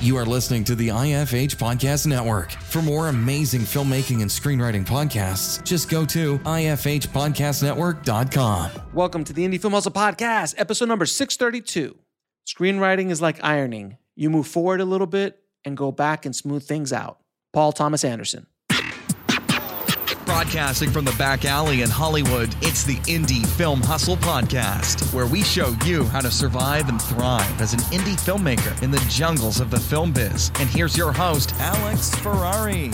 You are listening to the IFH Podcast Network. For more amazing filmmaking and screenwriting podcasts, just go to ifhpodcastnetwork.com. Welcome to the Indie Film Hustle Podcast, episode number 632. Screenwriting is like ironing. You move forward a little bit and go back and smooth things out. Paul Thomas Anderson. Broadcasting from the back alley in Hollywood, it's the Indie Film Hustle Podcast, where we show you how to survive and thrive as an indie filmmaker in the jungles of the film biz. And here's your host, Alex Ferrari.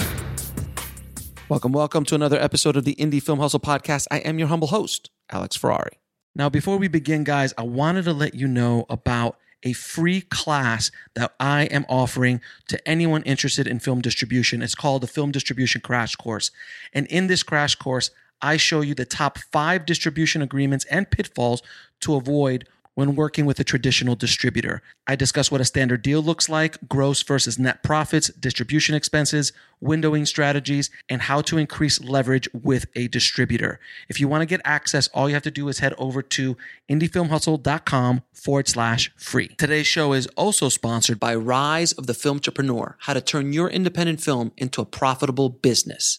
Welcome, welcome to another episode of the Indie Film Hustle Podcast. I am your humble host, Alex Ferrari. Now, before we begin, guys, I wanted to let you know about a free class that I am offering to anyone interested in film distribution. It's called the Film Distribution Crash Course. And in this crash course, I show you the top five distribution agreements and pitfalls to avoid when working with a traditional distributor. I discuss what a standard deal looks like, gross versus net profits, distribution expenses, windowing strategies, and how to increase leverage with a distributor. If you want to get access, all you have to do is head over to indiefilmhustle.com forward slash free. Today's show is also sponsored by Rise of the Film Entrepreneur, how to turn your independent film into a profitable business.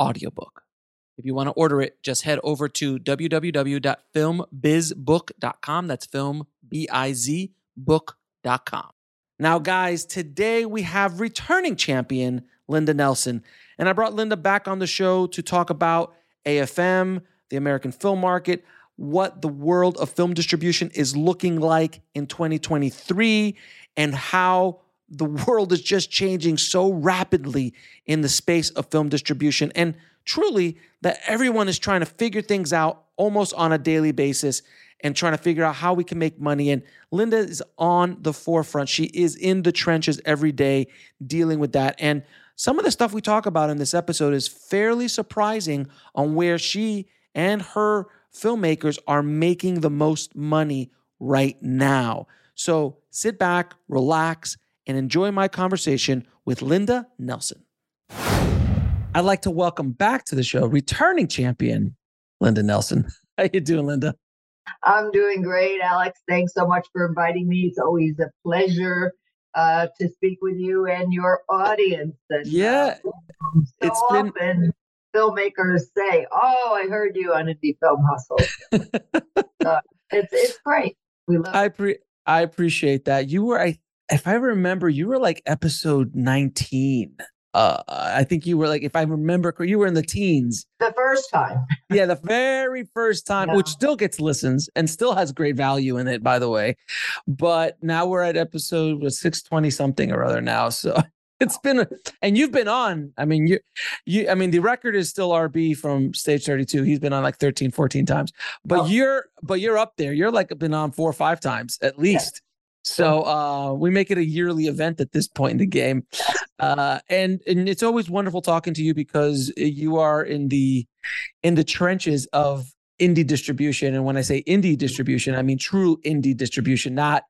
audiobook. If you want to order it, just head over to www.filmbizbook.com. That's film, B I Z, book.com. Now, guys, today we have returning champion Linda Nelson. And I brought Linda back on the show to talk about AFM, the American film market, what the world of film distribution is looking like in 2023, and how the world is just changing so rapidly in the space of film distribution. And truly, that everyone is trying to figure things out almost on a daily basis and trying to figure out how we can make money. And Linda is on the forefront. She is in the trenches every day dealing with that. And some of the stuff we talk about in this episode is fairly surprising on where she and her filmmakers are making the most money right now. So sit back, relax, and enjoy my conversation with Linda Nelson. I'd like to welcome back to the show returning champion Linda Nelson. How you doing, Linda? I'm doing great, Alex. Thanks so much for inviting me. It's always a pleasure uh, to speak with you and your audience. And, yeah, uh, so it's often been filmmakers say, "Oh, I heard you on Indie Film Hustle." uh, it's it's great. We love. I pre- I appreciate that. You were, I if I remember, you were like episode 19. Uh, I think you were like, if I remember, you were in the teens. The first time. yeah, the very first time, Yeah. which still gets listens and still has great value in it, by the way. But now we're at episode was 620 something or other now. So it's been, and you've been on. I mean, you, you, I mean, the record is still RB from stage 32. He's been on like 13, 14 times, but Oh. you're, but you're up there. You're like been on four or five times at least. So uh, we make it a yearly event at this point in the game, uh, and and it's always wonderful talking to you because you are in the in the trenches of indie distribution. And when I say indie distribution, I mean true indie distribution, not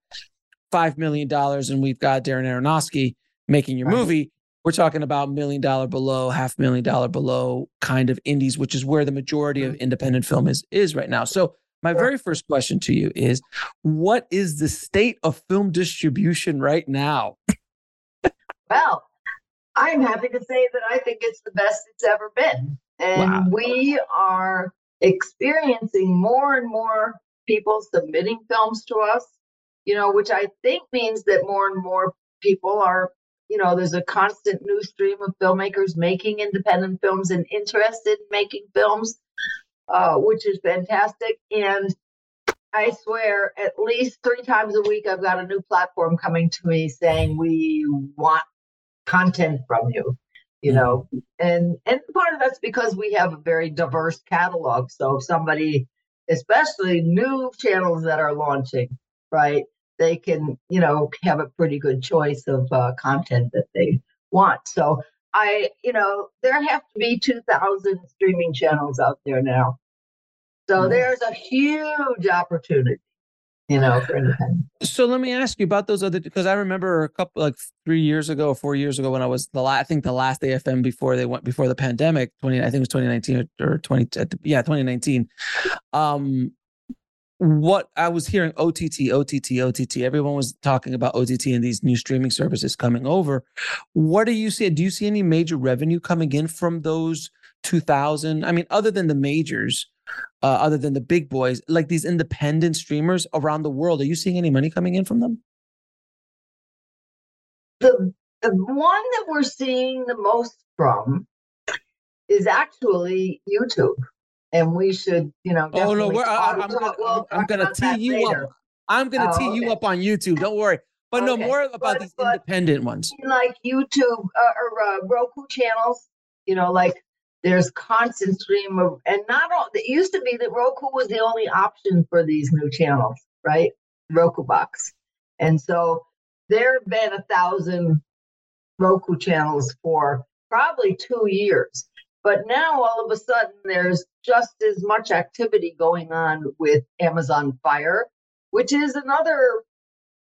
five million dollars and we've got Darren Aronofsky making your movie. We're talking about million dollar below, half million dollar below kind of indies, which is where the majority of independent film is is right now. So my Sure. very first question to you is what is the state of film distribution right now? Well, I'm happy to say that I think it's the best it's ever been. And Wow. we are experiencing more and more people submitting films to us, you know, which I think means that more and more people are, you know, there's a constant new stream of filmmakers making independent films and interested in making films. Uh, which is fantastic. And I swear, at least three times a week, I've got a new platform coming to me saying we want content from you. You know, and and part of that's because we have a very diverse catalog. So if somebody, especially new channels that are launching, right, they can you know have a pretty good choice of uh, content that they want. So I, you know, there have to be 2,000 streaming channels out there now. So mm-hmm. there's a huge opportunity, you know, for independent. So let me ask you about those other because I remember a couple like three years ago or four years ago when I was the last, I think the last AFM before they went before the pandemic, 20, I think it was 2019 or 20, yeah, 2019. Um, what I was hearing OTT, OTT, OTT. Everyone was talking about OTT and these new streaming services coming over. What do you see? Do you see any major revenue coming in from those 2000? I mean, other than the majors, uh, other than the big boys, like these independent streamers around the world, are you seeing any money coming in from them? The, the one that we're seeing the most from is actually YouTube. And we should, you know. Oh no, we're, I, am gonna, we'll I'm gonna tee you later. up. I'm gonna oh, tee okay. you up on YouTube. Don't worry. But okay. no more about but, these but independent ones. Like YouTube uh, or uh, Roku channels, you know, like there's constant stream of, and not all, it used to be that Roku was the only option for these new channels, right? Roku box. And so there have been a thousand Roku channels for probably two years. But now all of a sudden there's just as much activity going on with Amazon Fire, which is another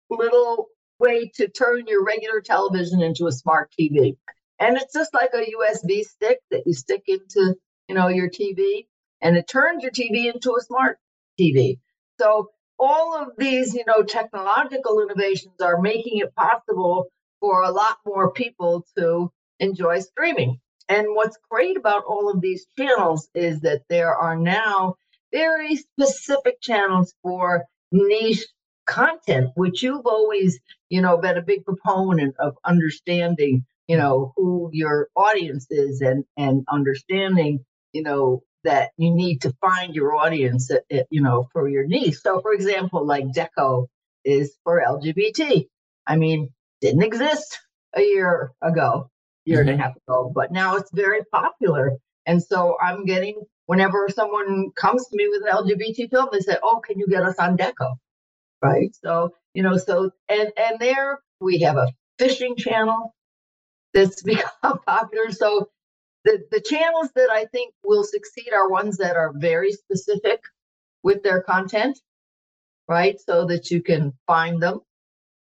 little way to turn your regular television into a smart TV and it's just like a USB stick that you stick into, you know, your TV, and it turns your TV into a smart TV. So all of these, you know, technological innovations are making it possible for a lot more people to enjoy streaming. And what's great about all of these channels is that there are now very specific channels for niche content, which you've always, you know, been a big proponent of understanding you know who your audience is and and understanding you know that you need to find your audience at, at, you know for your niche. So for example like Dekkoo is for lgbt i mean didn't exist a year ago year mm-hmm. and a mm-hmm. half ago but now it's very popular and so i'm getting whenever someone comes to me with an lgbt film they say oh can you get us on Dekkoo right so you know so and and there we have a fishing channel that's become popular. So the, the channels that I think will succeed are ones that are very specific with their content, right? So that you can find them.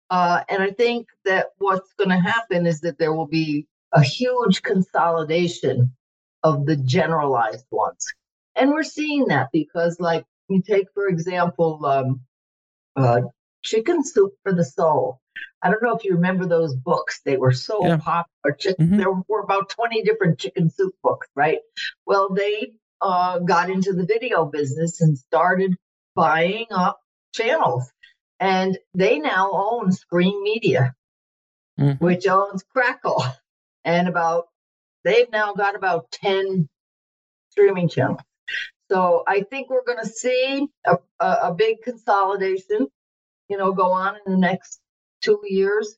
Uh, and I think that what's going to happen is that there will be a huge consolidation of the generalized ones. And we're seeing that because, like, you take, for example, um, uh, Chicken Soup for the Soul. I don't know if you remember those books. They were so yeah. popular. Mm-hmm. There were about 20 different chicken soup books, right? Well, they uh, got into the video business and started buying up channels. And they now own Screen Media, mm-hmm. which owns Crackle. And about, they've now got about 10 streaming channels. So I think we're going to see a, a, a big consolidation, you know, go on in the next two years,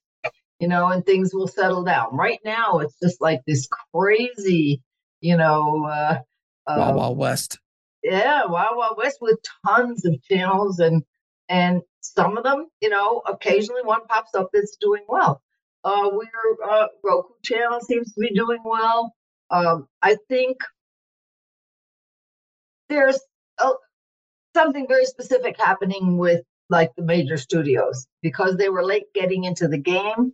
you know, and things will settle down. Right now, it's just like this crazy, you know, uh, uh, Wild Wild West. Yeah, Wild Wild West with tons of channels and and some of them, you know, occasionally one pops up that's doing well. Uh, we're uh, Roku channel seems to be doing well. Um, I think there's a, something very specific happening with like the major studios. Because they were late getting into the game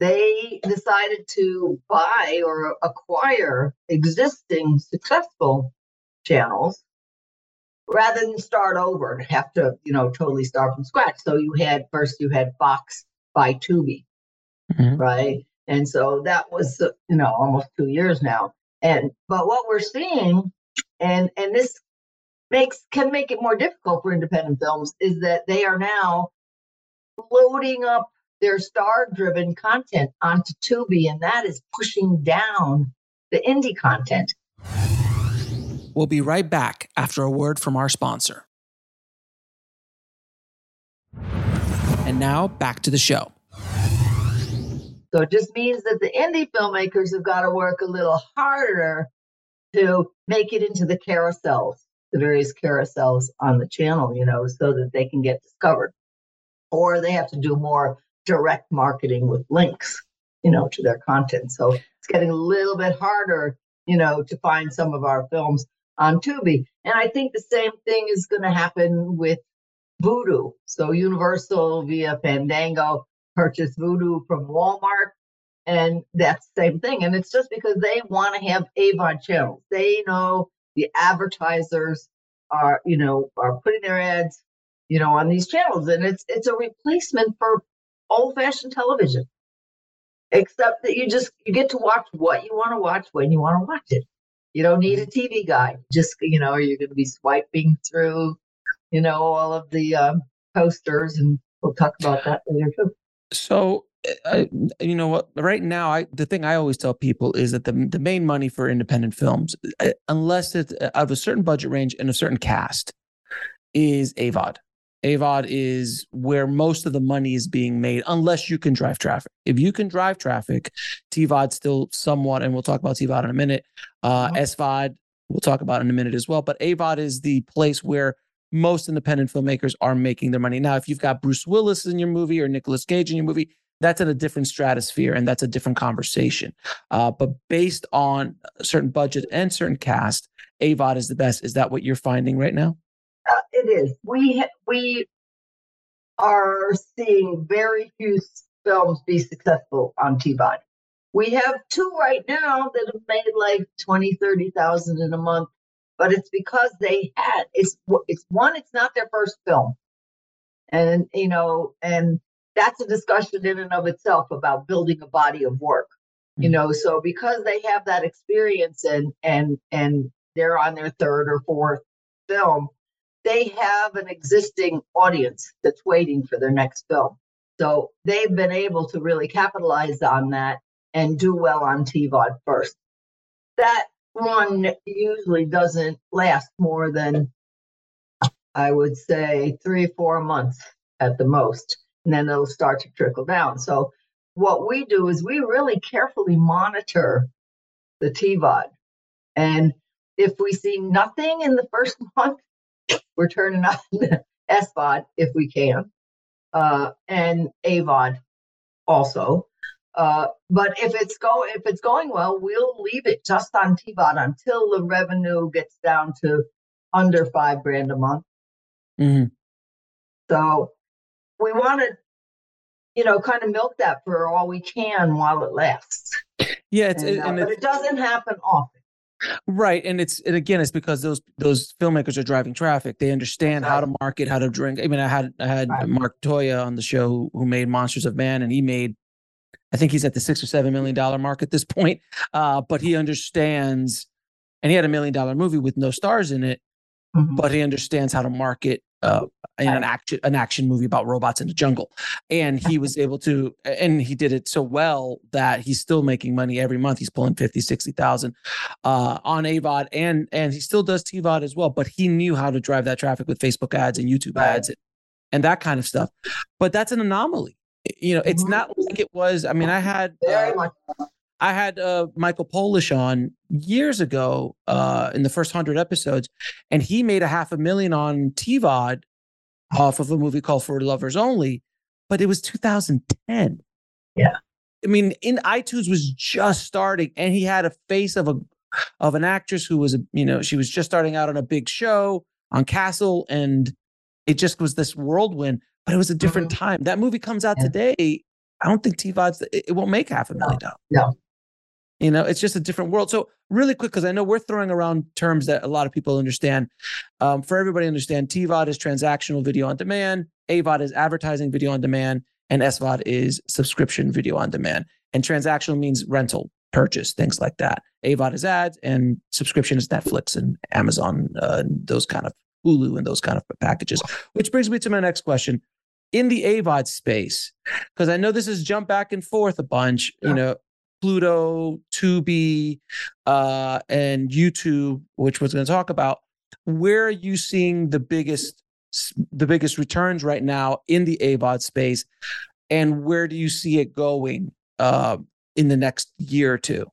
they decided to buy or acquire existing successful channels rather than start over and have to you know totally start from scratch. So you had first you had fox buy tubi mm-hmm. right and so that was you know almost two years now and but what we're seeing and and this makes can make it more difficult for independent films is that they are now loading up their star driven content onto Tubi, and that is pushing down the indie content. We'll be right back after a word from our sponsor. And now back to the show. So it just means that the indie filmmakers have got to work a little harder to make it into the carousels, the various carousels on the channel, you know, so that they can get discovered. Or they have to do more direct marketing with links, you know, to their content. So it's getting a little bit harder, you know, to find some of our films on Tubi. And I think the same thing is going to happen with Vudu. So Universal via Fandango purchased Vudu from Walmart. And that's the same thing. And it's just because they want to have AVOD channels. They know the advertisers are, you know, are putting their ads, you know, on these channels. And it's it's a replacement for old-fashioned television. Except that you just you get to watch what you want to watch when you want to watch it. You don't need a TV guide. Just you know, you're going to be swiping through, you know, all of the um, posters, and we'll talk about that later too. So, uh, you know what? Right now, I the thing I always tell people is that the the main money for independent films, uh, unless it's uh, of a certain budget range and a certain cast, is AVOD. AVOD is where most of the money is being made, unless you can drive traffic. If you can drive traffic, TVOD still somewhat, and we'll talk about TVOD in a minute. Uh, mm-hmm. SVOD, we'll talk about in a minute as well. But AVOD is the place where most independent filmmakers are making their money. Now, if you've got Bruce Willis in your movie or Nicolas Cage in your movie, that's in a different stratosphere and that's a different conversation. Uh, but based on a certain budget and certain cast, AVOD is the best. Is that what you're finding right now? Uh, it is. We we are seeing very few films be successful on TVOD. We have two right now that have made like 20, 30,000 in a month but it's because they had it's it's one it's not their first film. And you know and that's a discussion in and of itself about building a body of work you mm. know so because they have that experience and and and they're on their third or fourth film they have an existing audience that's waiting for their next film. So they've been able to really capitalize on that and do well on TVOD first. That one usually doesn't last more than, I would say, three, four months at the most. And then it'll start to trickle down. So, what we do is we really carefully monitor the TVOD. And if we see nothing in the first month, we're turning on the SVOD if we can, uh, and AVOD also. Uh, but if it's go if it's going well, we'll leave it just on TVOD until the revenue gets down to under five grand a month. Mm-hmm. So we want to, you know, kind of milk that for all we can while it lasts. Yeah, it's, and, uh, and but it doesn't happen often. Right, and it's and again, it's because those those filmmakers are driving traffic. They understand right. how to market, how to drink. I mean, I had I had right. Mark Toia on the show who, who made Monsters of Man, and he made I think he's at the six or seven million dollar mark at this point. Uh, but he understands, and he had a million dollar movie with no stars in it, mm-hmm. but he understands how to market uh, an action an action movie about robots in the jungle, and he was able to, and he did it so well that he's still making money every month. He's pulling 50, 60,000 uh, on AVOD, and and he still does TVOD as well. But he knew how to drive that traffic with Facebook ads and YouTube ads. And, and that kind of stuff. But that's an anomaly you know, it's not like it was. I mean, I had uh, I had uh, Michael Polish on years ago uh, in the first hundred episodes, and he made a half a million on TVOD off of a movie called For Lovers Only, but it was 2010. Yeah, I mean, in iTunes was just starting, and he had a face of a of an actress who was a you know she was just starting out on a big show on Castle, and it just was this whirlwind but it was a different mm-hmm. time. That movie comes out yeah. today. I don't think TVOD's, it, it won't make half a million dollars. No. You know, it's just a different world. So, really quick, because I know we're throwing around terms that a lot of people understand. Um, for everybody to understand, TVOD is transactional video on demand, AVOD is advertising video on demand, and SVOD is subscription video on demand. And transactional means rental, purchase, things like that. AVOD is ads, and subscription is Netflix and Amazon, uh, and those kind of Hulu and those kind of packages. Which brings me to my next question in the AVOD space, because I know this has jumped back and forth a bunch. Yeah. You know, Pluto, Tubi, uh, and YouTube, which was going to talk about, where are you seeing the biggest the biggest returns right now in the AVOD space, and where do you see it going uh, in the next year or two?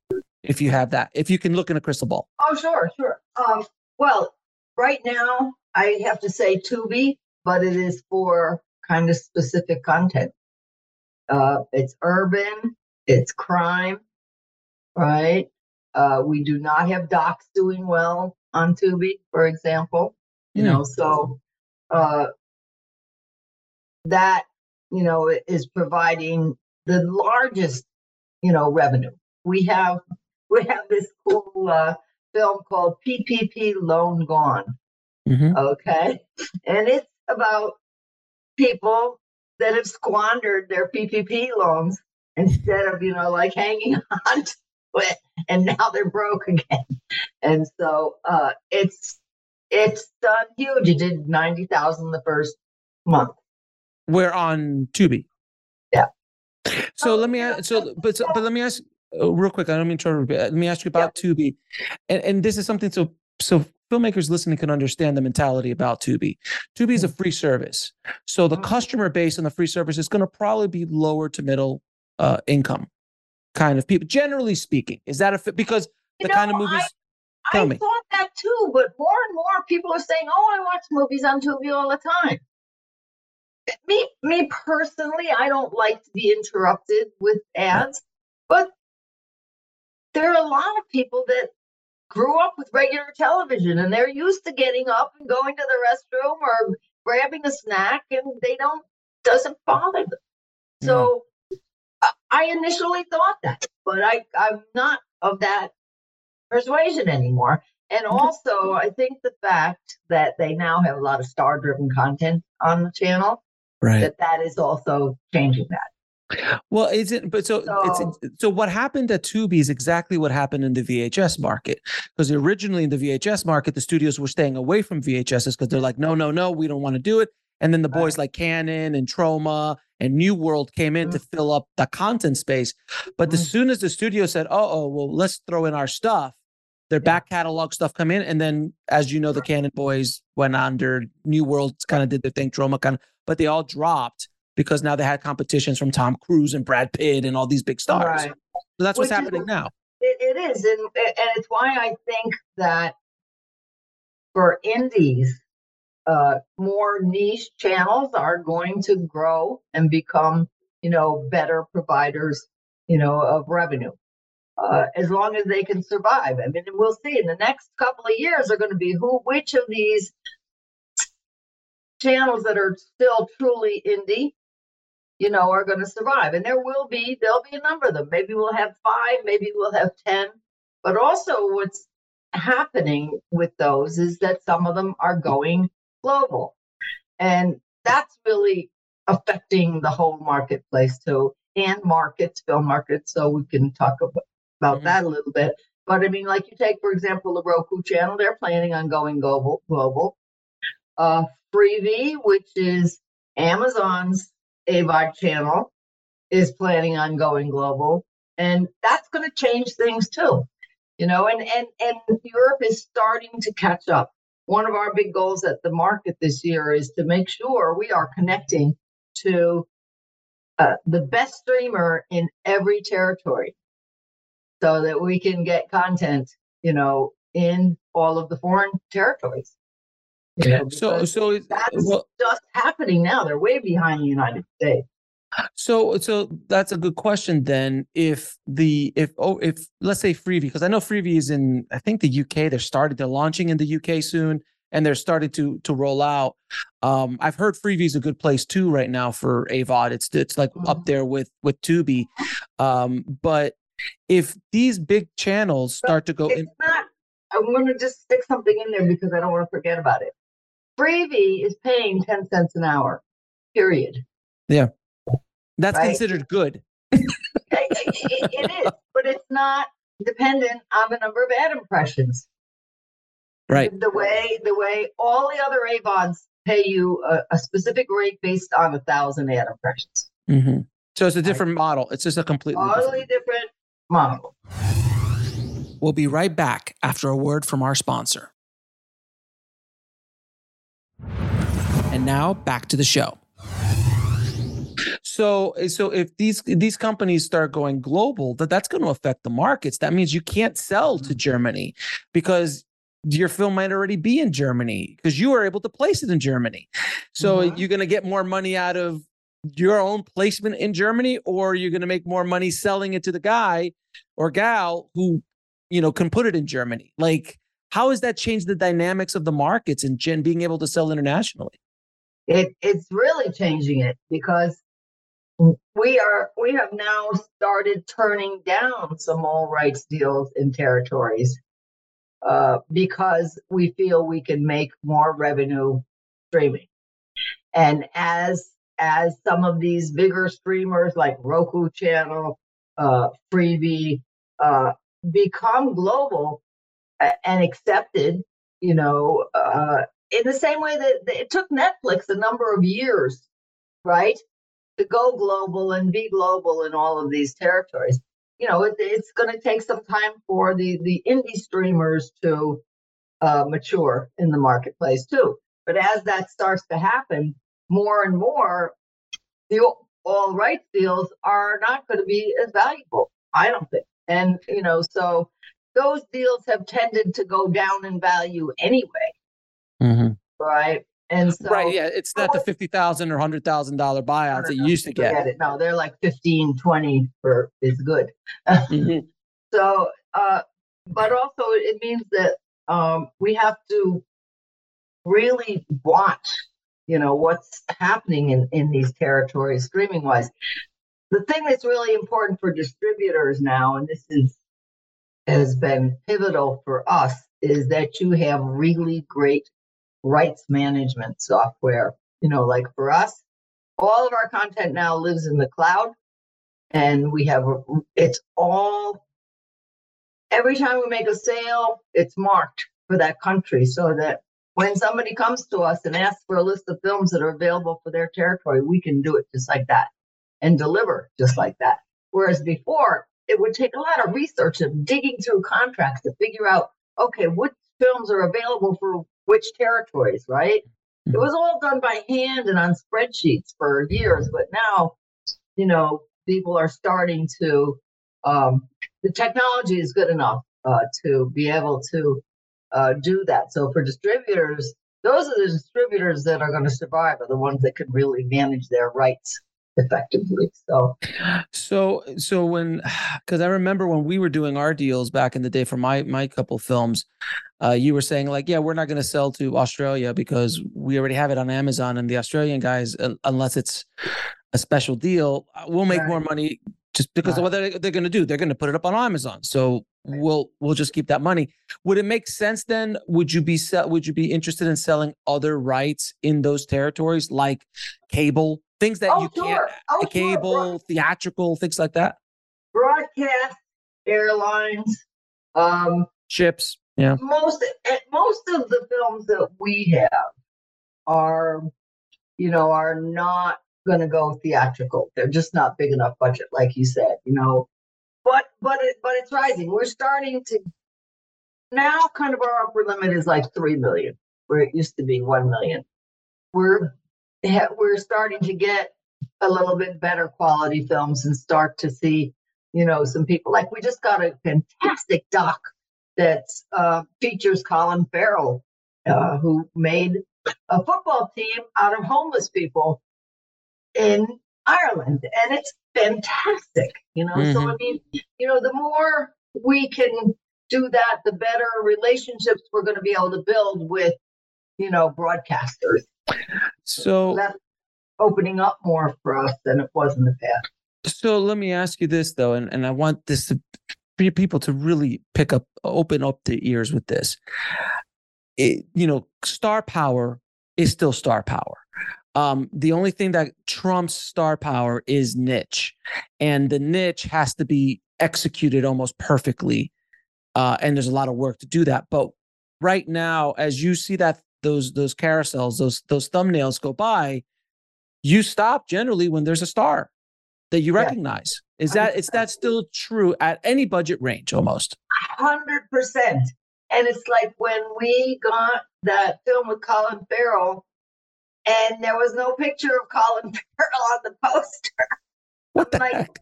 If you have that, if you can look in a crystal ball. Oh, sure, sure. Um, well, right now I have to say Tubi, but it is for kind of specific content. Uh, it's urban, it's crime, right? Uh, we do not have docs doing well on Tubi, for example. You know, so uh, that you know is providing the largest you know revenue. We have we have this cool uh, film called PPP Loan Gone. Mhm. Okay, and it's about people that have squandered their PPP loans instead of you know like hanging on to it, and now they're broke again. And so uh, it's it's done huge. It did ninety thousand the first month. We're on Tubi. Yeah. So Oh, let me ask. So, but so, but let me ask uh, real quick. I don't mean to interrupt. Let me ask you about Tubi, and and this is something so so filmmakers listening can understand the mentality about Tubi. Tubi is a free service, so the Mhm. customer base on the free service is going to probably be lower to middle uh, income kind of people. Generally speaking, is that a fit? Because You the kind of movies. I me. thought that too, but more and more people are saying, "Oh, I watch movies on Tubi all the time." Me, me personally, I don't like to be interrupted with ads, but there are a lot of people that grew up with regular television and they're used to getting up and going to the restroom or grabbing a snack, and they don't doesn't bother them. So I- I initially thought that, but I I'm not of that persuasion anymore. And mm-hmm. also, I think the fact that they now have a lot of star-driven content on the channel right. that that is also changing that. Well, is it? But so it's So- so what happened at Tubi is exactly what happened in the VHS market. Because originally in the VHS market, the studios were staying away from VHSs because they're like, no, no, no, we don't want to do it. And then the boys like Cannon and Troma and New World came in to fill up the content space. But as Mhm. soon as the studio said, oh, oh, well, let's throw in our stuff, their Yeah. back catalog stuff come in. And then, as you know, the Cannon boys went under. New World kind of did their thing, Troma kind of, but they all dropped because now they had competitions from Tom Cruise and Brad Pitt and all these big stars. Right. So that's what's Which is- happening now. It, it is, and and it's why I think that for indies, uh, more niche channels are going to grow and become, you know, better providers, you know, of revenue. Uh, as long as they can survive. I mean, we'll see in the next couple of years are going to be who, which of these channels that are still truly indie, you know, are going to survive. And there will be, there'll be a number of them. Maybe we'll have five, maybe we'll have 10. But also, what's happening with those is that some of them are going global. And that's really affecting the whole marketplace too, and markets, film markets. So we can talk about, about Mhm. that a little bit. But I mean, like you take, for example, the Roku channel, they're planning on going global. global. Uh, Freevee, which is Amazon's AVOD channel, is planning on going global. And that's going to change things too. You know, and, and, and Europe is starting to catch up. One of our big goals at the market this year is to make sure we are connecting to uh, the best streamer in every territory so that we can get content, you know, in all of the foreign territories. You know, So, so, it- that's well, just happening now. They're way behind the United States. so, so that's a good question. Then, if the if oh if let's say Freevee, because I know Freevee is in I think the UK. They're started. They're launching in the UK soon, and they're started to to roll out. Um, I've heard Freevee is a good place too right now for AVOD. It's it's like up Mhm. there with with Tubi. Um, but if these big channels start to go in, It's not. I'm going to just stick something in there because I don't want to forget about it. Freevee is paying 10 cents an hour, period. Yeah. That's Right. considered good. It- it- it is, but it's not dependent on the number of ad impressions. Right. The way the way all the other AVODs pay you a, a specific rate based on a thousand ad impressions. hmm So it's a different model. It's just a completely different. Totally different model. We'll be right back after a word from our sponsor. And now back to the show. So, so if these these companies start going global, that that's going to affect the markets. That means you can't sell to Germany because your film might already be in Germany because you are able to place it in Germany. So Mhm. you're going to get more money out of your own placement in Germany, or you're going to make more money selling it to the guy or gal who, you know, can put it in Germany. Like, how has that changed the dynamics of the markets and gen being able to sell internationally? It it's really changing it because we are we have now started turning down some all rights deals in territories uh, because we feel we can make more revenue streaming. And as as some of these bigger streamers like Roku channel, uh, Freevee, uh, become global and accepted, you know, uh, in the same way that it took Netflix a number of years, right, to go global and be global in all of these territories. You know, it, it's going to take some time for the the indie streamers to uh, mature in the marketplace too. But as that starts to happen, more and more, the all rights deals are not going to be as valuable. I don't think, and you know, so those deals have tended to go down in value anyway, right? And so, right. Yeah. It's not the 50,000 or $100,000 buyouts that you used to get. it. No, they're like 15, 20 for is good. Mhm. So, uh, but also it means that um, we have to really watch, you know, what's happening in, in these territories streaming wise. The thing that's really important for distributors now, and this is has been pivotal for us, is that you have really great rights management software. You know, like for us, all of our content now lives in the cloud, and we have it's all every time we make a sale, it's marked for that country so that when somebody comes to us and asks for a list of films that are available for their territory, we can do it just like that and deliver just like that. Whereas before, it would take a lot of research and digging through contracts to figure out, okay, which films are available for which territories, right? It was all done by hand and on spreadsheets for years, but now, you know, people are starting to um, the technology is good enough uh, to be able to uh, do that. So for distributors, those are the distributors that are going to survive are the ones that can really manage their rights effectively. So So, so when, because I remember when we were doing our deals back in the day for my my couple films, uh, you were saying like, yeah, we're not going to sell to Australia because we already have it on Amazon, and the Australian guys, uh, unless it's a special deal, uh, we'll make more money just because of what they're, they're going to do. They're going to put it up on Amazon, so we'll we'll just keep that money. Would it make sense then? Would you be sell, Would you be interested in selling other rights in those territories, like cable, things that oh you sure, can't oh sure. cable, theatrical, things like that. broadcast airlines. Um, Ships. Yeah. most eh, most of the films that we have are you know are not going to go theatrical they're just not big enough budget like you said you know but but it, but it's rising we're starting to now kind of our upper limit is like 3 million where it used to be 1 million we're we're starting to get a little bit better quality films and start to see you know some people like we just got a fantastic doc that uh, features Colin Farrell, uh, who made a football team out of homeless people in Ireland, and it's fantastic. You know, so I mean, you know, the more we can do that, the better relationships we're going to be able to build with, you know, broadcasters. So That's opening up more for us than it was in the past. so let me ask you this though, and, and I want this to for people to really pick up open up their ears with this. It, you know, star power is still star power. Um, the only thing that trumps star power is niche, and the niche has to be executed almost perfectly. Uh, and there's a lot of work to do that. But right now, as you see that those those carousels, those those thumbnails go by, you stop generally when there's a star that you Yeah. recognize. Is that is that still true at any budget range almost? Hundred percent. And it's like when we got that film with Colin Farrell, and there was no picture of Colin Farrell on the poster. What the Like, heck?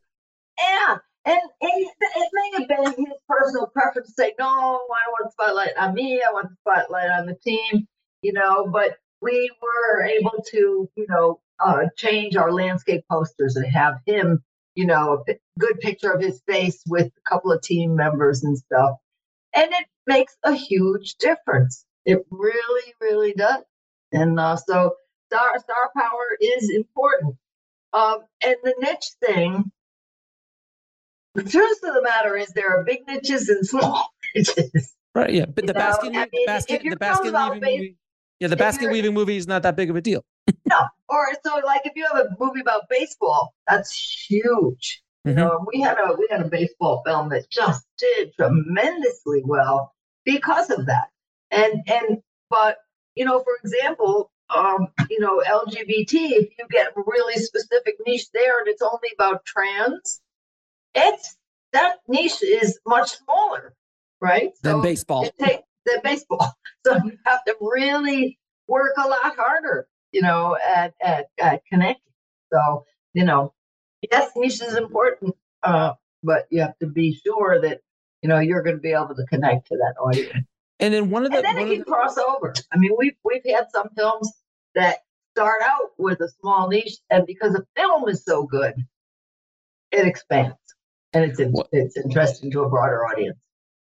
Yeah. And, and it may have been his personal preference to say, no, I don't want the spotlight on me. I want the spotlight on the team, you know, but we were able to, you know, uh, change our landscape posters and have him, you know, a good picture of his face with a couple of team members and stuff. And it makes a huge difference. It really, really does. And uh, so star, star power is important. Um, and the niche thing, the truth of the matter is there are big niches and small niches. Right, yeah. But You the know, basket, I mean, basket, the basket about weaving base- movie. Yeah, the basket weaving movie is not that big of a deal. No, or so like if you have a movie about baseball, that's huge. You Mhm. know, we had a we had a baseball film that just did tremendously well because of that. And and but you know, for example, um, you know, LGBT, if you get a really specific niche there and it's only about trans, it's that niche is much smaller, right? Than baseball. it take than baseball. So you have to really work a lot harder, you know, at at, at connecting. So you know, yes, niche is important, uh, but you have to be sure that you know you're going to be able to connect to that audience, And then one of the, and then one it of can the- cross over. I mean, we've we've had some films that start out with a small niche, and because the film is so good, it expands, and it's in, it's interesting to a broader audience.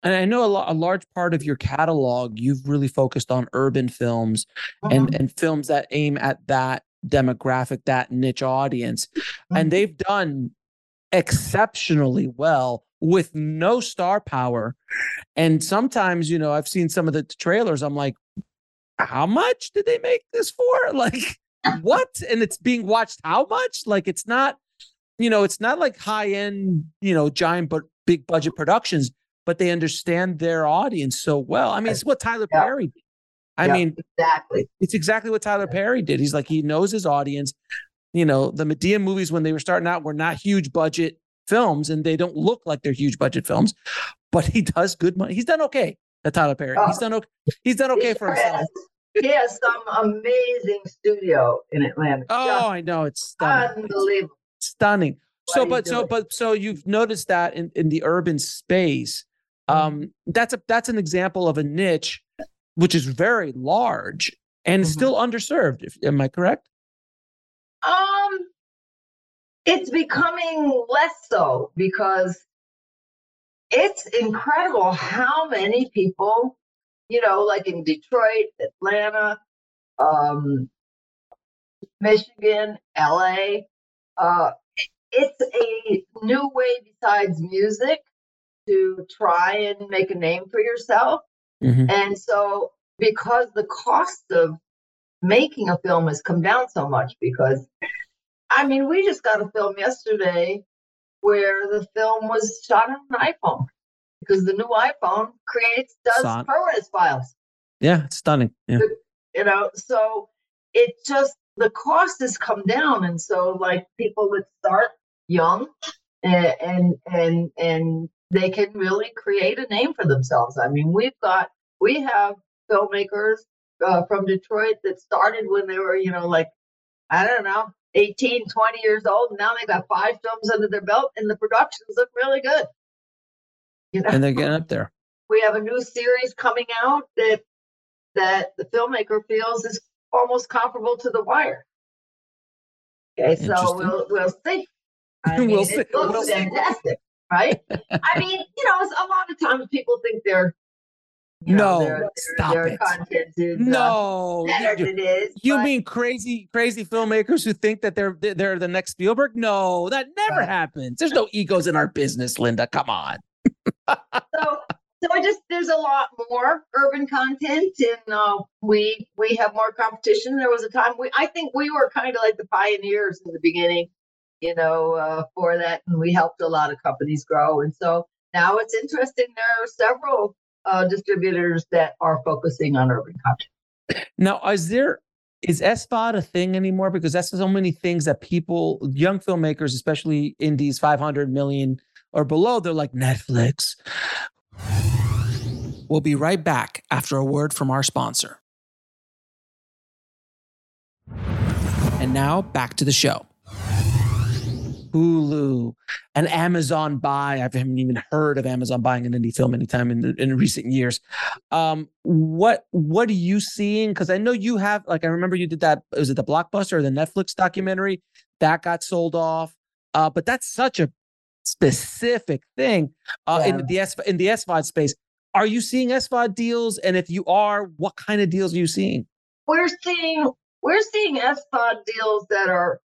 And I know a, lo- a large part of your catalog, you've really focused on urban films and and films that aim at that demographic, that niche audience, and Mhm. they've done exceptionally well with no star power. And sometimes, you know, I've seen some of the trailers. I'm like, how much did they make this for? Like, what? And it's being watched how much? Like, it's not, you know, it's not like high end, you know, giant but big budget productions, but they understand their audience so well. I mean, it's what Tyler Yeah. Perry did. I Yeah, mean, exactly. it's exactly what Tyler Perry did. He's like, he knows his audience. You know, the Madea movies when they were starting out were not huge budget films and they don't look like they're huge budget films, but he does good money. He's done okay. At Tyler Perry, oh. he's Oh. done okay. He's done okay He for has- himself. He has some amazing studio in Atlanta. Oh, I know it's stunning. unbelievable. stunning. So, but so, but so you've noticed that in in the urban space, um, that's a that's an example of a niche which is very large and Mhm. still underserved. If, am I correct? Um, it's becoming less so because it's incredible how many people, you know, like in Detroit, Atlanta, um, Michigan, LA. Uh, it's a new way besides music to try and make a name for yourself. Mhm. And so, because the cost of making a film has come down so much, because I mean, we just got a film yesterday where the film was shot on an iPhone because the new iPhone creates does Son- ProRes files, Yeah, it's stunning. Yeah. you know. So it just the cost has come down, and so like people that start young and and and, and they can really create a name for themselves. I mean, we've got we have filmmakers uh, from Detroit that started when they were, you know, like I don't know, 18, 20 years old. And now they got five films under their belt, and the productions look really good. You know, And they're getting up there. we have a new series coming out that that the filmmaker feels is almost comparable to The Wire. Okay, so we'll we'll see. I We'll mean, see. It looks We'll see. Right? I mean, you know, a lot of times people think they're you No, their, their- stop their it. content is uh, No, better you, it is. you but- mean crazy, crazy filmmakers who think that they're they're the next Spielberg? No, that never Right. happens. There's no egos in our business, Linda. Come on. so so I just there's a lot more urban content and uh, we we have more competition. There was a time we I think we were kind of like the pioneers in the beginning, you know, uh, for that, and we helped a lot of companies grow. And so now it's interesting. There are several uh, distributors that are focusing on urban content. Now, is there is SVOD a thing anymore? Because that's so many things that people, young filmmakers, especially indies, 500 million or below, they're like Netflix. We'll be right back after a word from our sponsor. And now back to the show. Hulu, an Amazon buy. I haven't even heard of Amazon buying an indie film anytime in the, in recent years. Um, what what are you seeing? Because I know you have, like, I remember you did that. Was it the Blockbuster or the Netflix documentary that got sold off? Uh, but that's such a specific thing uh, yeah. in the S in the SVOD space. Are you seeing SVOD deals? And if you are, what kind of deals are you seeing? We're seeing we're seeing SVOD deals that are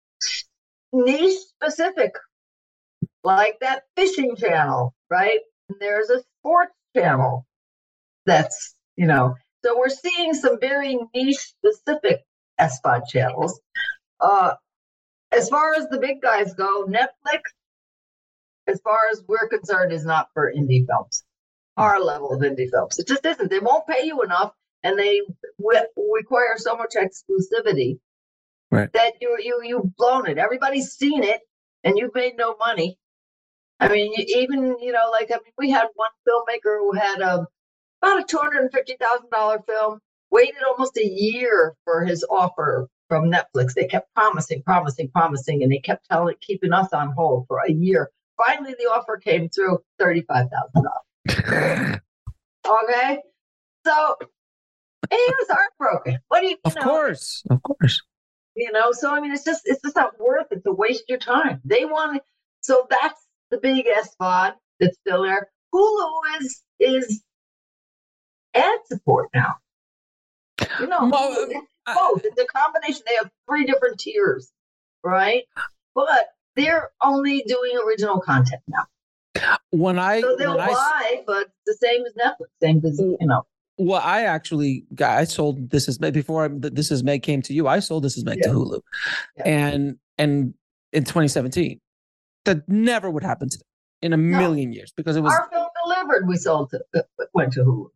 niche specific, like that fishing channel, right? There's a sports channel that's, you know, so we're seeing some very niche specific SVOD channels. Uh, as far as the big guys go, Netflix, as far as we're concerned, is not for indie films. Our level of indie films, it just isn't. They won't pay you enough, and they require so much exclusivity right. that you you you've blown it. Everybody's seen it, and you've made no money. I mean, even you know, like I mean, we had one filmmaker who had a about a two hundred and fifty thousand dollar film, waited almost a year for his offer from Netflix. They kept promising, promising, promising, and they kept telling, keeping us on hold for a year. Finally, the offer came through, thirty-five thousand dollars. okay, so he was heartbroken. What do you? you of know, course, of course. You know, so I mean, it's just it's just not worth it to waste your time. They want so that's the big SVOD that's still there. Hulu is is ad support now. You know, well, it's uh, uh, both. It's a combination. They have three different tiers, right? But they're only doing original content now. When I so they'll buy, but the same as Netflix, same as you know. Well, I actually got, I sold this is May before I, this is May came to you. I sold this is Meg yeah. to Hulu, yeah. and and in 2017, that never would happen today in a no. million years because it was our film delivered. We sold to uh, went to Hulu.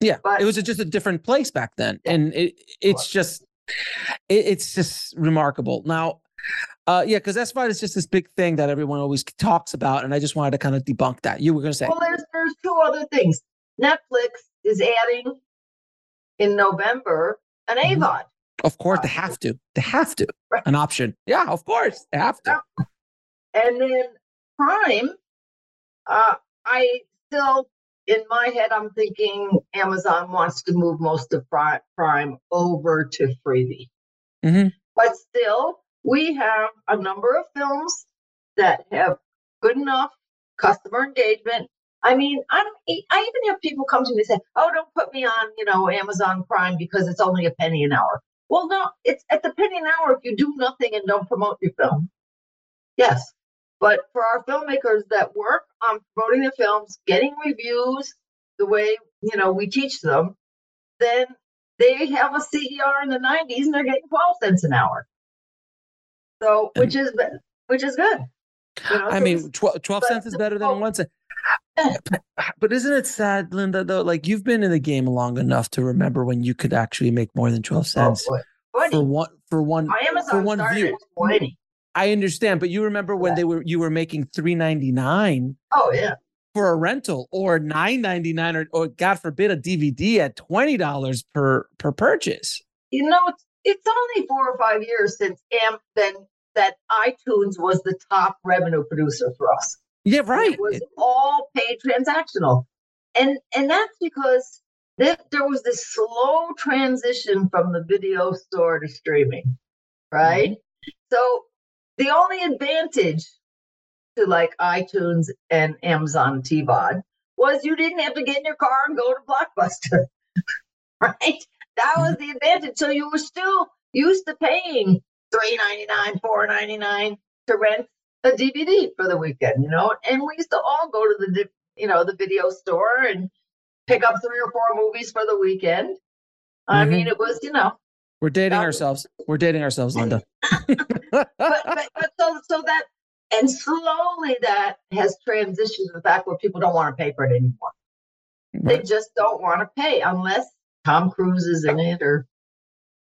Yeah, but, it was just a different place back then, and it it's just it, it's just remarkable. Now, uh, yeah, because that's why it's just this big thing that everyone always talks about, and I just wanted to kind of debunk that. You were going to say, well, there's there's two other things. Netflix is adding in November an mm-hmm. AVOD. Of course, they have to. They have to. Right. An option. Yeah, of course, they have to. And then Prime, uh, I still, in my head, I'm thinking Amazon wants to move most of Prime over to Freevee. Mm-hmm. But still, we have a number of films that have good enough customer engagement I mean, I don't. I even have people come to me and say, "Oh, don't put me on, you know, Amazon Prime because it's only a penny an hour." Well, no, it's at the penny an hour if you do nothing and don't promote your film. Yes, but for our filmmakers that work on promoting their films, getting reviews the way you know we teach them, then they have a CER in the 90s and they're getting 12 cents an hour. So, which is which is good. You know, I mean, 12, 12 cents is better than one cent. But isn't it sad, Linda? Though, like you've been in the game long enough to remember when you could actually make more than twelve oh, cents oh, for one for one for one view. I understand, but you remember when yeah. they were you were making three ninety nine. Oh yeah. For a rental or nine ninety nine or, or God forbid a DVD at twenty dollars per per purchase. You know, it's it's only four or five years since Am then that iTunes was the top revenue producer for us. Yeah, right. It was all paid transactional. And and that's because there, there was this slow transition from the video store to streaming, right? Mm-hmm. So the only advantage to like iTunes and Amazon TVOD was you didn't have to get in your car and go to Blockbuster, right? That was the advantage. So you were still used to paying three ninety nine, four ninety nine to rent a DVD for the weekend, you know, and we used to all go to the, you know, the video store and pick up three or four movies for the weekend. I mm-hmm. mean, it was, you know, we're dating um, ourselves. We're dating ourselves, Linda. but, but, but so, so that, and slowly that has transitioned to the fact where people don't want to pay for it anymore. Right. They just don't want to pay unless Tom Cruise is in it or,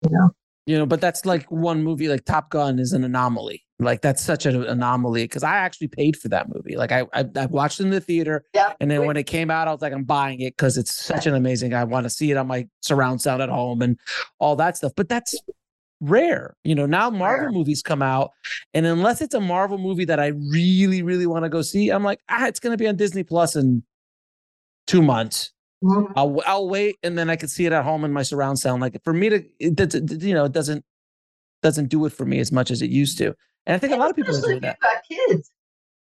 you know. you know, but that's like one movie. Like Top Gun is an anomaly. Like that's such an anomaly because I actually paid for that movie. Like I, I, I watched it in the theater, Yeah. and then when it came out, I was like, I'm buying it because it's such an amazing. I want to see it on my surround sound at home and all that stuff. But that's rare. You know, now Marvel Rare. movies come out, and unless it's a Marvel movie that I really, really want to go see, I'm like, ah, it's going to be on Disney Plus in two months. Mhm. I'll I'll wait, and then I can see it at home in my surround sound. Like for me to, it, it- you know, it doesn't doesn't do it for me as much as it used to. And I think a lot of people are Especially doing if that. you've got kids.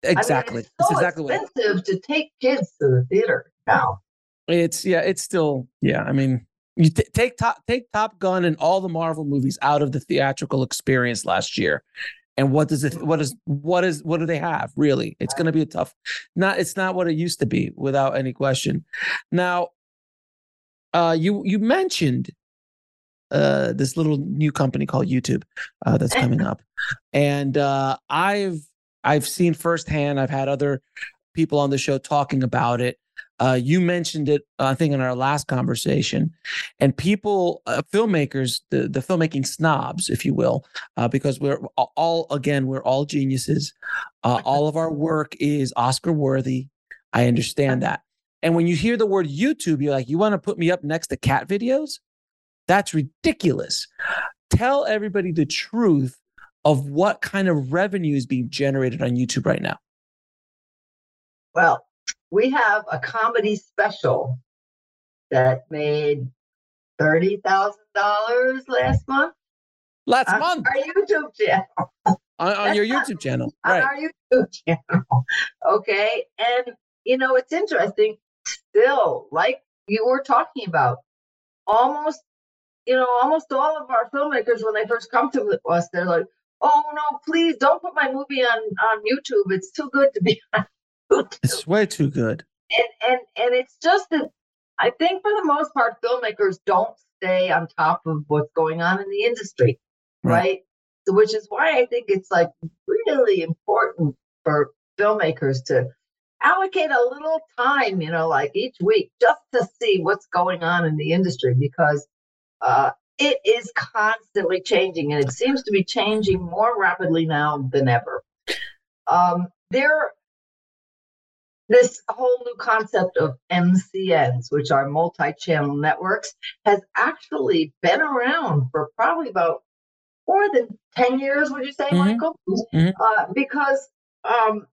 Exactly. I mean, it's so exactly what expensive to take kids to the theater now. it's. Yeah, it's still. Yeah, I mean, you t- take top take Top Gun and all the Marvel movies out of the theatrical experience last year. And what does it? What is what is what do they have? Really, it's going to be a tough. Not it's not what it used to be, without any question. Now, uh, you you mentioned uh this little new company called YouTube uh, that's coming up, and uh, I've I've seen firsthand. I've had other people on the show talking about it. Uh, you mentioned it, I think, in our last conversation, and people, uh, filmmakers, the the filmmaking snobs, if you will, uh, because we're all again, we're all geniuses. Uh, all of our work is Oscar worthy. I understand that. And when you hear the word YouTube, you're like, you want to put me up next to cat videos? That's ridiculous. Tell everybody the truth of what kind of revenue is being generated on YouTube right now. Well, we have a comedy special that made thirty thousand dollars last month Last on month our YouTube channel. on, on your YouTube channel. on Right. our YouTube channel. Okay. And, you know, it's interesting still, like you were talking about, almost, you know, almost all of our filmmakers, when they first come to us, they're like, oh, no, please don't put my movie on, on YouTube. It's too good to be on YouTube. It's way too good. And, and, and it's just that I think for the most part, filmmakers don't stay on top of what's going on in the industry Right. right? So, which is why I think it's like really important for filmmakers to allocate a little time, you know, like each week just to see what's going on in the industry because uh, it is constantly changing and it seems to be changing more rapidly now than ever. Um, there, this whole new concept of MCNs, which are multi-channel networks, has actually been around for probably about more than 10 years, would you say, Mhm. Michael? Mhm. Uh, because um,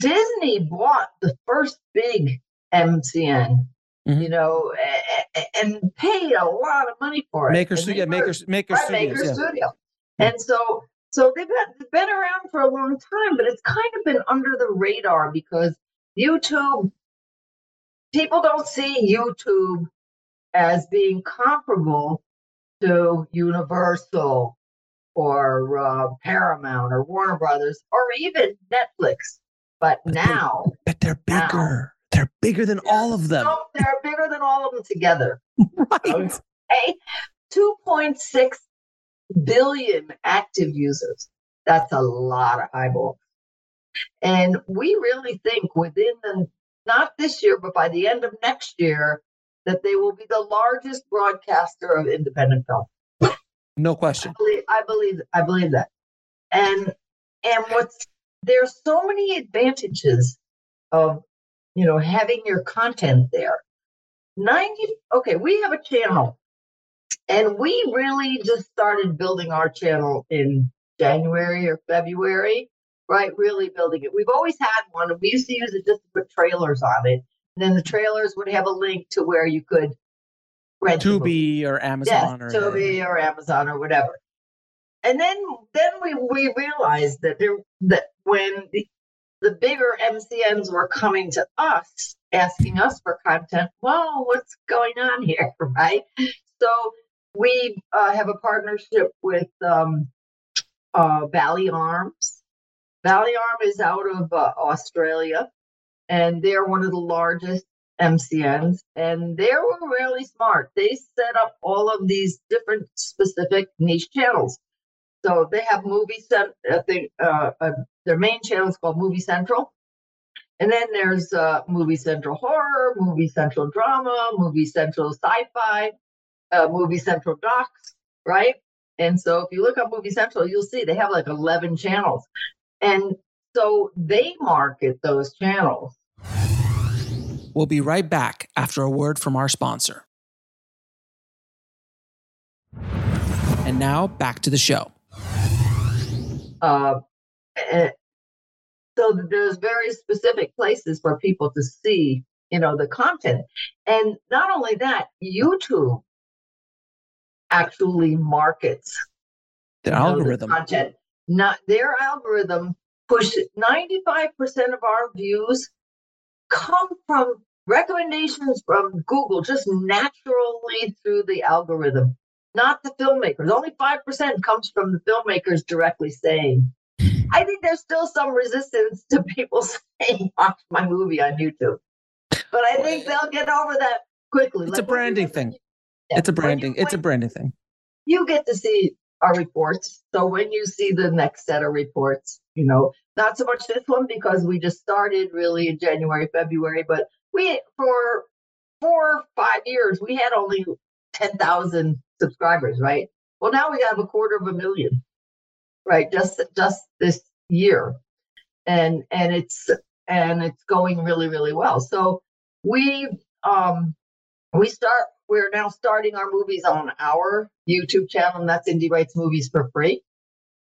Disney bought the first big MCN, Mhm. you know, a- a- and paid a lot of money for it. Maker, And Stu- they yeah, Maker, Maker right, Studios. Maker yeah. Studio. And so, so they've been, been around for a long time, but it's kind of been under the radar because YouTube, people don't see YouTube as being comparable to Universal or uh, Paramount or Warner Brothers or even Netflix. But But now, But they're Now. They're bigger than all of them. no, they're bigger than all of them together. Right. Okay, 2.6 billion active users. That's a lot of eyeballs. And we really think within the, not this year, but by the end of next year, that they will be the largest broadcaster of independent film. No I question. believe, I believe, I believe that. And and what's there's so many advantages of you know having your content there. 90 okay, we have a channel and we really just started building our channel in January or February, right? Really building it. We've always had one and we used to use it just to put trailers on it. And then the trailers would have a link to where you could rent. Tubi or Amazon yes, or Tubi or Amazon or whatever. And then then we, we realized that there that when the, the bigger MCNs were coming to us asking us for content, well, what's going on here, right? So we uh, have a partnership with um, uh, Valley Arms. Valleyarm is out of uh, Australia, and they're one of the largest MCNs, and they were really smart. They set up all of these different specific niche channels. So they have Movie Cent. I think uh, uh, their main channel is called Movie Central, and then there's uh, Movie Central Horror, Movie Central Drama, Movie Central Sci-Fi, uh, Movie Central Docs, right? And so if you look up Movie Central, you'll see they have like 11 channels. And so they market those channels. We'll be right back after a word from our sponsor. And now back to the show. Uh, and so there's very specific places for people to see, you know, the content. And not only that, YouTube actually markets the you know, algorithm. the content. Not their algorithm push 95% of our views come from recommendations from Google just naturally through the algorithm, not the filmmakers. Only 5% comes from the filmmakers directly saying. I think there's still some resistance to people saying, watch my movie on YouTube. But I think they'll get over that quickly. It's a branding thing. It's a branding. It's a branding thing. You get to see our reports. So when you see the next set of reports, you know, not so much this one because we just started really in January, February, but we for four, five years, we had only 10,000 subscribers, right? Well, now we have a quarter of a million, right? Just, just this year. And, and it's, and it's going really, really well. So we, um, we start, we're now starting our movies on our YouTube channel, and that's Indie Rights Movies for free.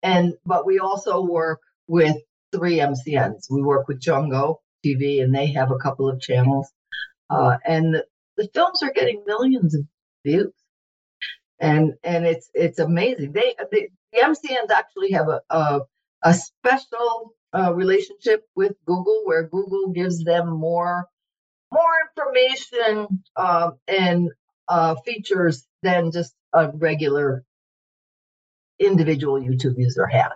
And, but we also work with three MCNs. We work with Jungo TV, and they have a couple of channels. Uh, and the, the films are getting millions of views, and and it's it's amazing. They the, the MCNs actually have a a, a special uh, relationship with Google, where Google gives them more more information uh, and uh, features than just a regular individual YouTube user has.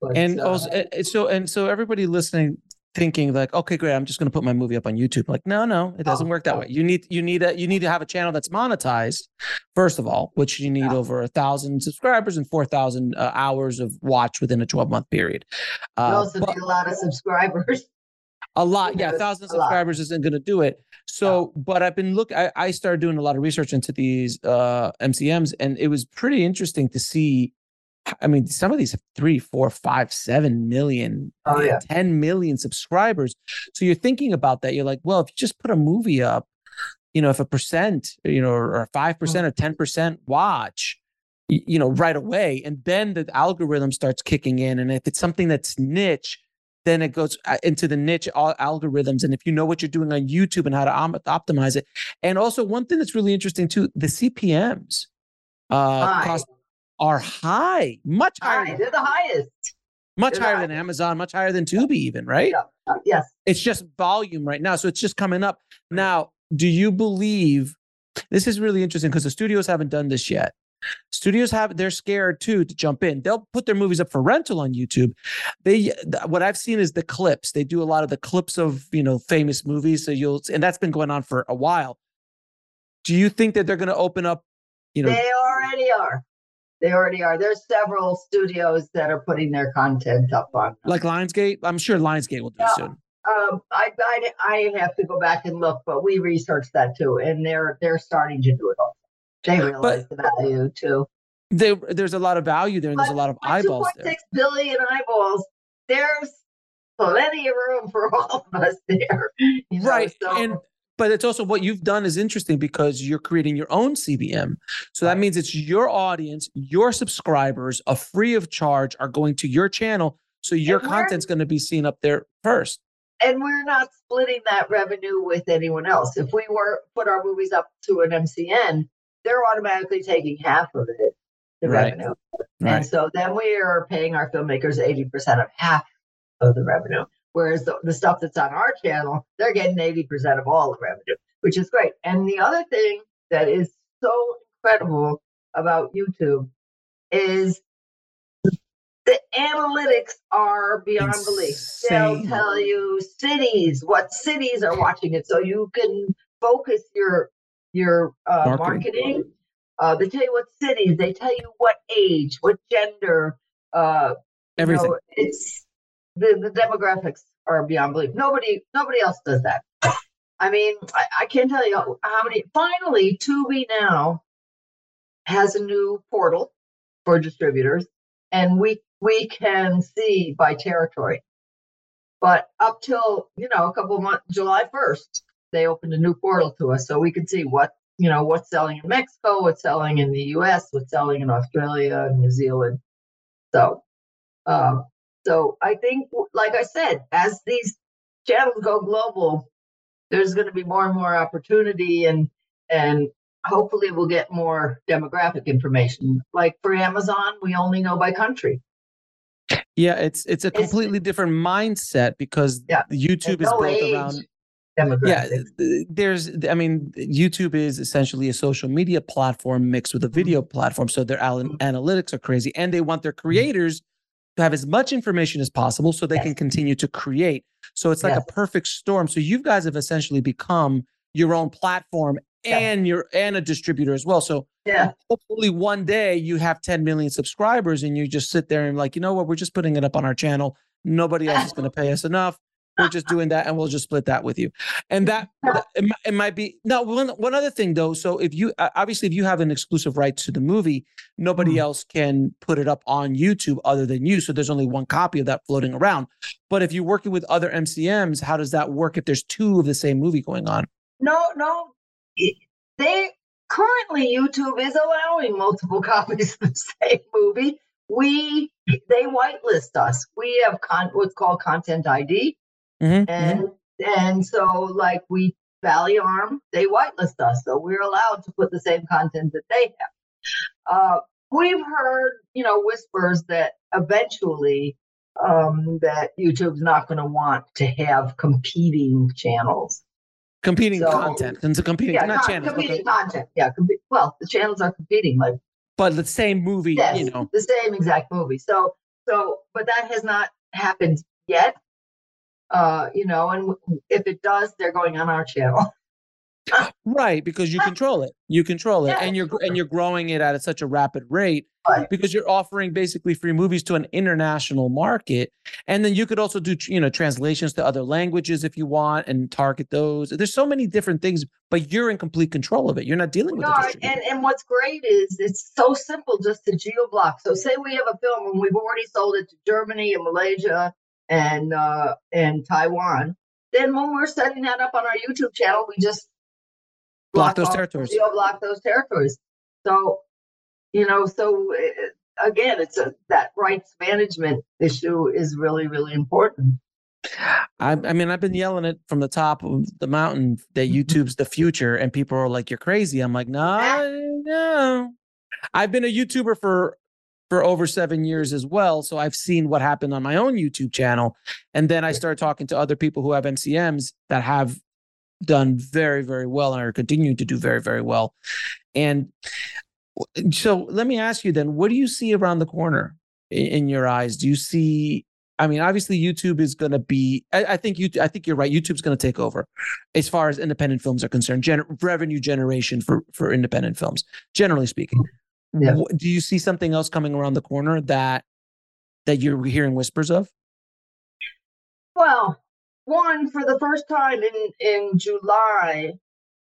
But, and uh, also, uh, so and so, everybody listening, thinking like, okay, great, I'm just going to put my movie up on YouTube. Like, no, no, it doesn't Oh, work that no. way. You need you need a you need to have a channel that's monetized, first of all, which you need Yeah. over a thousand subscribers and four thousand uh, hours of watch within a 12 month period. you Uh, also but- need a lot of subscribers. a lot yeah a thousand a lot. subscribers isn't going to do it so but i've been look I, I started doing a lot of research into these uh mcns and it was pretty interesting to see i mean some of these have three four five seven million Oh, yeah. 10 million subscribers. So you're thinking about that. You're like well if you just put a movie up you know if a percent you know or five percent or 10 percent watch you know right away and then the algorithm starts kicking in and if it's something that's niche then it goes uh, into the niche algorithms and if you know what you're doing on youtube and how to optimize it. And also one thing that's really interesting too the cpms uh cost are high much higher High. than- They're the highest. much they're higher high. than amazon much higher than tubi even right Yeah. Uh, yes. it's just volume right now. So it's just coming up. Now, do you believe this is really interesting because the studios haven't done this yet? Studios have they're scared too to jump in. They'll put their movies up for rental on YouTube. They th- what I've seen is the clips. They do a lot of the clips of, you know, famous movies. So you'll and that's been going on for a while. Do you think that they're going to open up, you know, They already are. They already are. There's several studios that are putting their content up on. like Lionsgate? I'm sure Lionsgate will do Yeah. soon. Um, I, I I have to go back and look, but we researched that too, and they're they're starting to do it also. They realize the value too. There, there's a lot of value there and there's a lot of eyeballs there. 2.6 billion eyeballs. There's plenty of room for all of us there. you know, right so- and but it's also what you've done is interesting because you're creating your own cbm so that means it's your audience your subscribers a free of charge are going to your channel so your content's going to be seen up there first and we're not splitting that revenue with anyone else. If we were put our movies up to an MCN, they're automatically taking half of it, the Right. revenue. right And so then we are paying our filmmakers 80% of half of the revenue. Whereas the, the stuff that's on our channel, they're getting 80% of all the revenue, which is great. And the other thing that is so incredible about YouTube is the analytics are beyond belief. They'll tell you cities, what cities are watching it, so you can focus your your uh, Marketing. marketing. Uh, they tell you what cities. They tell you what age, what gender. Uh, you Everything. know, it's the the demographics are beyond belief. Nobody nobody else does that. I mean, I, I can't tell you how many. Finally, Tubi now has a new portal for distributors, and we we can see by territory. But up till you know a couple months, July first, they opened a new portal to us, so we could see what you know what's selling in Mexico, what's selling in the U.S., what's selling in Australia and New Zealand. So, um, so I think, like I said, as these channels go global, there's going to be more and more opportunity, and and hopefully we'll get more demographic information. Like for Amazon, we only know by country. Yeah, it's it's a completely it's, different mindset because yeah, YouTube is no built around yeah there's i mean youtube is essentially a social media platform mixed with a video mm-hmm. platform so their mm-hmm. analytics are crazy and they want their mm-hmm. creators to have as much information as possible so they yes. can continue to create. So it's like yes. a perfect storm. So you guys have essentially become your own platform yeah. and you're and a distributor as well. So yeah. hopefully one day you have 10 million subscribers and you just sit there and like you know what? We're just putting it up on our channel. Nobody else is going to pay us enough we're just doing that and we'll just split that with you. And that, it, it, might be now one, one other thing though so if you obviously if you have an exclusive right to the movie nobody mm. else can put it up on youtube other than you so there's only one copy of that floating around. But if you're working with other mcns how does that work if there's two of the same movie going on? No no. They currently youtube is allowing multiple copies of the same movie. We they whitelist us. We have con- what's called content id Mm-hmm, and mm-hmm. and so like we Valleyarm, they whitelist us, so we're allowed to put the same content that they have. Uh, we've heard, you know, whispers that eventually um, that YouTube's not going to want to have competing channels. Competing so, content, and so competing, yeah, not con- channels, competing content. Yeah, com- well, the channels are competing, like, but the same movie, yes, you know, the same exact movie. So, so, but that has not happened yet uh, you know, and if it does, they're going on our channel. right, because you control it. You control it, yeah, and you're sure. and you're growing it at such a rapid rate right. because you're offering basically free movies to an international market, and then you could also do you know translations to other languages if you want and target those. There's so many different things, but you're in complete control of it. You're not dealing with no, and and what's great is it's so simple just to geo block. So say we have a film and we've already sold it to Germany and Malaysia and uh, and Taiwan. Then when we're setting that up on our YouTube channel, we just block, block those territories. Know, block those territories. So you know, so it, uh, again, it's a that rights management issue is really really important. I, I, mean, I've been yelling it from the top of the mountain that mm-hmm. YouTube's the future, and people are like, "You're crazy." I'm like, "No, no." I've been a YouTuber for for over seven years as well. So I've seen what happened on my own YouTube channel. And then I started talking to other people who have MCNs that have done very, very well and are continuing to do very, very well. And so let me ask you then, what do you see around the corner in, your eyes? Do you see I mean, obviously, YouTube is going to be. I, I, think you. I think you're right. YouTube's going to take over, as far as independent films are concerned. Gener- revenue generation for for independent films, generally speaking. Yeah. Do you see something else coming around the corner that that you're hearing whispers of? Well, one for the first time in in July,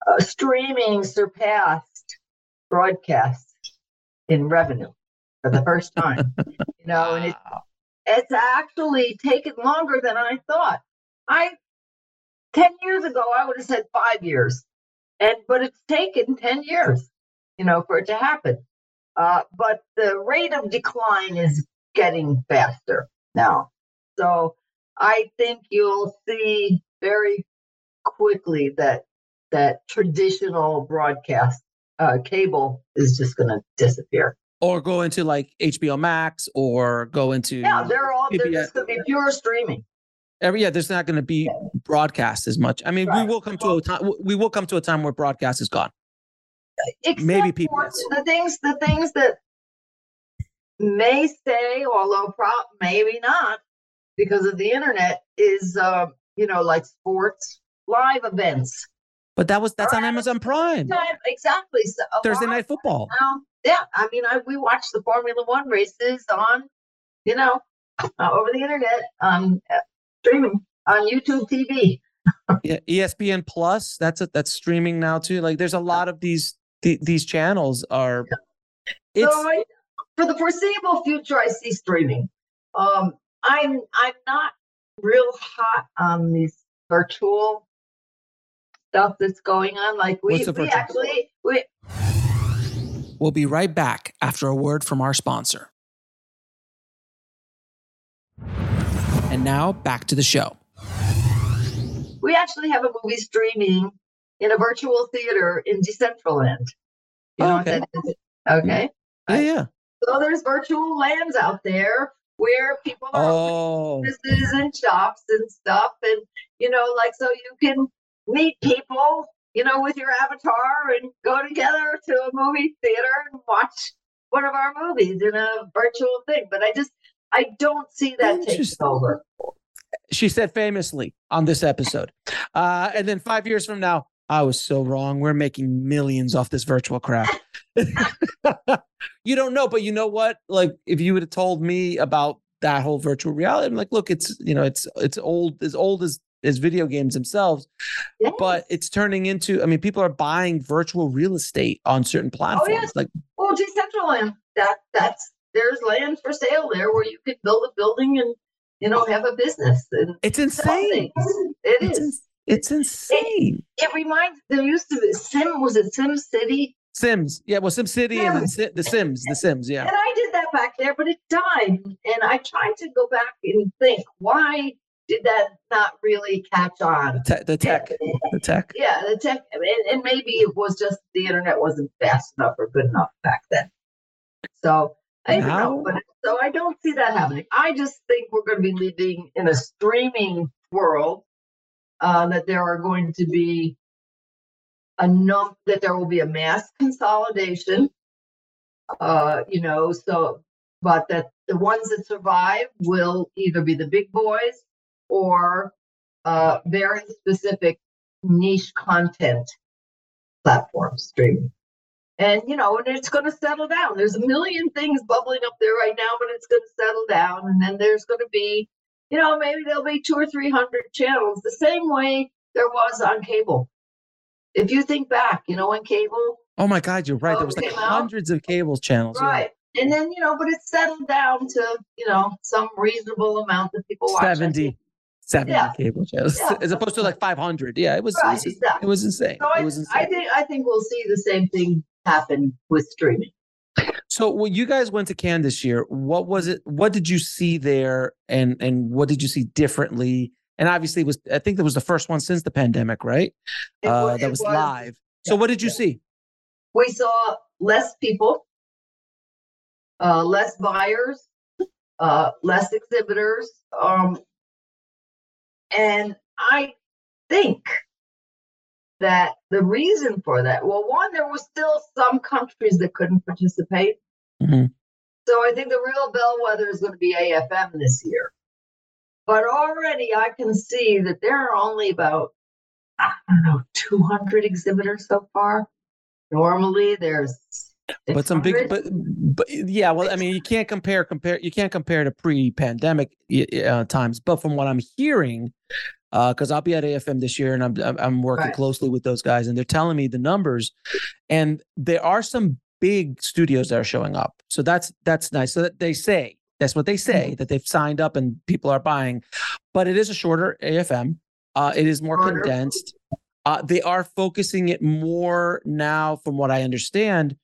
uh, streaming surpassed broadcast in revenue for the first time. you know, and it's it's actually taken longer than I thought. I ten years ago I would have said five years, and but it's taken ten years, you know, for it to happen. Uh, but the rate of decline is getting faster now. So I think you'll see very quickly that that traditional broadcast uh, cable is just going to disappear. Or go into like HBO Max, or go into yeah, they're all they're just going to be pure streaming. Every yeah, there's not going to be broadcast as much. I mean, right. we will come to a time. We will come to a time where broadcast is gone. Maybe people the things the things that may say, although pro- maybe not because of the internet, is uh, you know like sports live events. But that was that's on Amazon Prime. Exactly. So Thursday night football. Now, yeah, I mean, I, we watched the Formula One races on, you know, uh, over the internet, um, streaming on YouTube TV. yeah, ESPN Plus. That's a, that's streaming now too. Like, there's a lot of these th- these channels are. It's, so I, for the foreseeable future, I see streaming. Um, I'm I'm not real hot on these virtual stuff that's going on. Like we, we actually we We'll be right back after a word from our sponsor. And now back to the show. we actually have a movie streaming in a virtual theater in Decentraland. You know Okay. what that is? Okay. Yeah, yeah. So there's virtual lands out there where people are Oh, businesses and shops and stuff and you know like so you can meet people you know with your avatar and go together to a movie theater and watch one of our movies in a virtual thing but i just i don't see that taking over she said famously on this episode. Uh, and then five years from now, I was so wrong. We're making millions off this virtual crap. you don't know, but you know what? Like, if you would have told me about that whole virtual reality, I'm like, look, it's you know, it's it's old as old as as video games themselves, Yes. but it's turning into. I mean, people are buying virtual real estate on certain oh, platforms. Oh, yes. Like, well decentraland that that's there's land for sale there where you could build a building and you know have a business and it's insane. It It's, is. ins- it's insane. It reminds. There used to be Sim. Was it Sim City? Sims, yeah. Well, Sim City and then the Sims, the Sims, yeah. And I did that back there, but it died. And I tried to go back and think, why did that not really catch on? The, te- the tech, the tech. Yeah, the tech, and, and maybe it was just the internet wasn't fast enough or good enough back then. So I don't know, but so I don't see that happening. I just think we're going to be living in a streaming world. Uh, that there are going to be num that there will be a mass consolidation. Uh, you know, so but that the ones that survive will either be the big boys or uh, very specific niche content platforms streaming. And you know, and it's going to settle down. There's a million things bubbling up there right now, but it's going to settle down. And then there's going to be, you know, maybe there'll be two or three hundred channels, the same way there was on cable. If you think back, you know, when cable, Oh my God, you're right. There was like out? hundreds of cable channels. yeah. right? And then you know, but it's settled down to you know some reasonable amount that people watch. on 70, 70 Yeah. cable channels, Yeah. as opposed to like 500. Yeah, it was, Right, it was, exactly. it was insane. So it I, was insane. I think I think we'll see the same thing happen with streaming. So when you guys went to Cannes this year, what was it? What did you see there, and and what did you see differently? And obviously, it was I think that was the first one since the pandemic, right? It uh, that it was, live. So what did you see? We saw less people, uh, less buyers, uh, less exhibitors, um, and I think that the reason for that, well, one, there was still some countries that couldn't participate. Mhm. So I think the real bellwether is going to be AFM this year. But already I can see that there are only about, I don't know, 200 exhibitors so far. Normally there's But some big, but, but yeah, well, I mean, you can't compare compare you can't compare to pre-pandemic y- y- uh, times. But from what I'm hearing, because I'll be at AFM this year, and I'm I'm, I'm working Right. closely with those guys, and they're telling me the numbers, and there are some big studios that are showing up. So that's that's nice. So that they say that's what they say Mm-hmm. that they've signed up and people are buying, but it is a shorter AFM. Uh, it is more condensed. Uh, they are focusing it more now, from what I understand,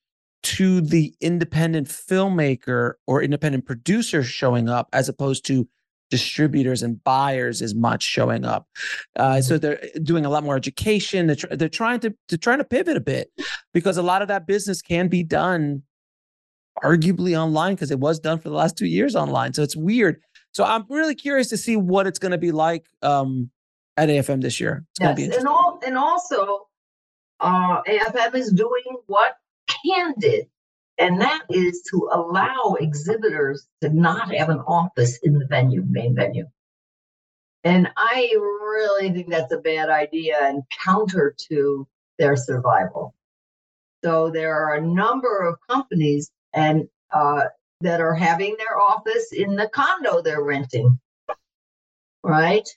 to the independent filmmaker or independent producer showing up as opposed to distributors and buyers as much showing up. Uh, so they're doing a lot more education. They're, tr- they're trying to they're trying to pivot a bit because a lot of that business can be done arguably online because it was done for the last two years online. So it's weird. So I'm really curious to see what it's going to be like um, at AFM this year. It's going to be Yes, and all and also, uh, AFM is doing what Cannes did, and that is to allow exhibitors to not have an office in the venue, main venue. And I really think that's a bad idea and counter to their survival. So there are a number of companies and uh, that are having their office in the condo they're renting, right?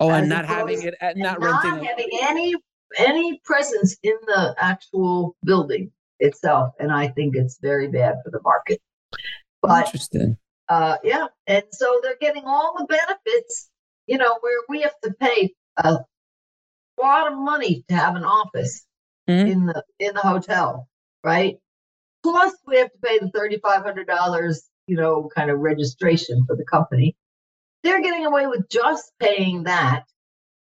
oh, and as not having it, at, not renting. not it. having any any presence in the actual building. Itself, and I think it's very bad for the market. But Interesting. uh, yeah, and so they're getting all the benefits. You know, where we have to pay a lot of money to have an office Mhm. in the in the hotel, right? Plus, we have to pay the thirty five hundred dollars, you know, kind of registration for the company. They're getting away with just paying that,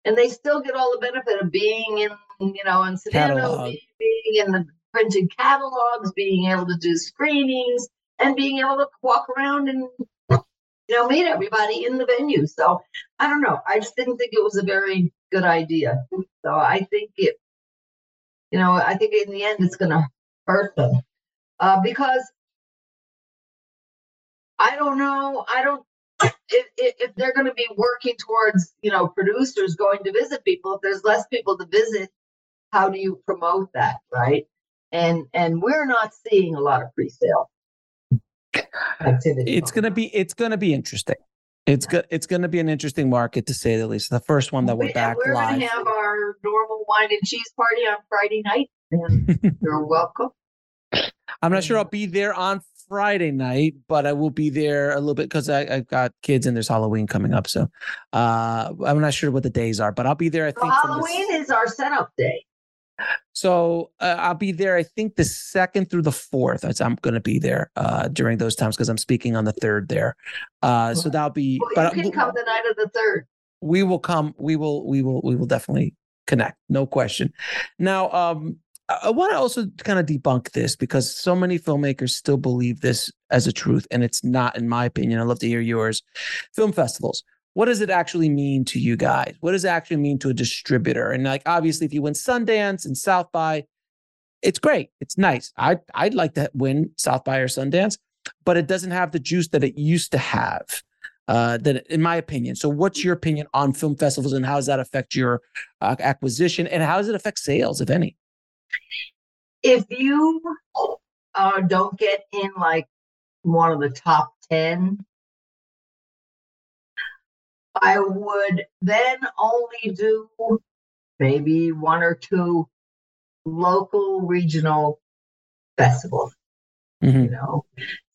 and they still get all the benefit of being in, you know, in Savannah, being in the printed catalogs, being able to do screenings, and being able to walk around and you know meet everybody in the venue. So I don't know. I just didn't think it was a very good idea. So I think it, you know, I think in the end it's going to hurt them uh, because I don't know. I don't. If, if, they're going to be working towards, you know, producers going to visit people, if there's less people to visit, how do you promote that, right? And and we're not seeing a lot of pre-sale activity. It's gonna be it's gonna be interesting. It's good. It's gonna be an interesting market to say the least. The first one that we're We- and back we're gonna have our normal wine and cheese party on Friday night, and you're welcome. I'm not sure I'll be there on Friday night, but I will be there a little bit because I've got kids and there's Halloween coming up. So uh, I'm not sure what the days are, but I'll be there. I think s- Halloween is our setup day. So uh, I'll be there. I think the second through the fourth. That's- I'm going to be there uh, during those times because I'm speaking on the third there. Uh, so that'll be. Well, but you can come the night of the third. we will come. We will. We will. We will definitely connect. No question. Now, um, I, I want to also kind of debunk this because so many filmmakers still believe this as a truth, and it's not, in my opinion. I'd love to hear yours. Film festivals. What does it actually mean to you guys? What does it actually mean to a distributor? And like, obviously, if you win Sundance and South by, it's great. It's nice. I I'd like to win South by or Sundance, but it doesn't have the juice that it used to have. Uh, that in my opinion. So, what's your opinion on film festivals, and how does that affect your uh, acquisition, and how does it affect sales, if any? If you uh, don't get in like one of the top 10, I would then only do maybe one or two local regional festivals, Mhm. you know,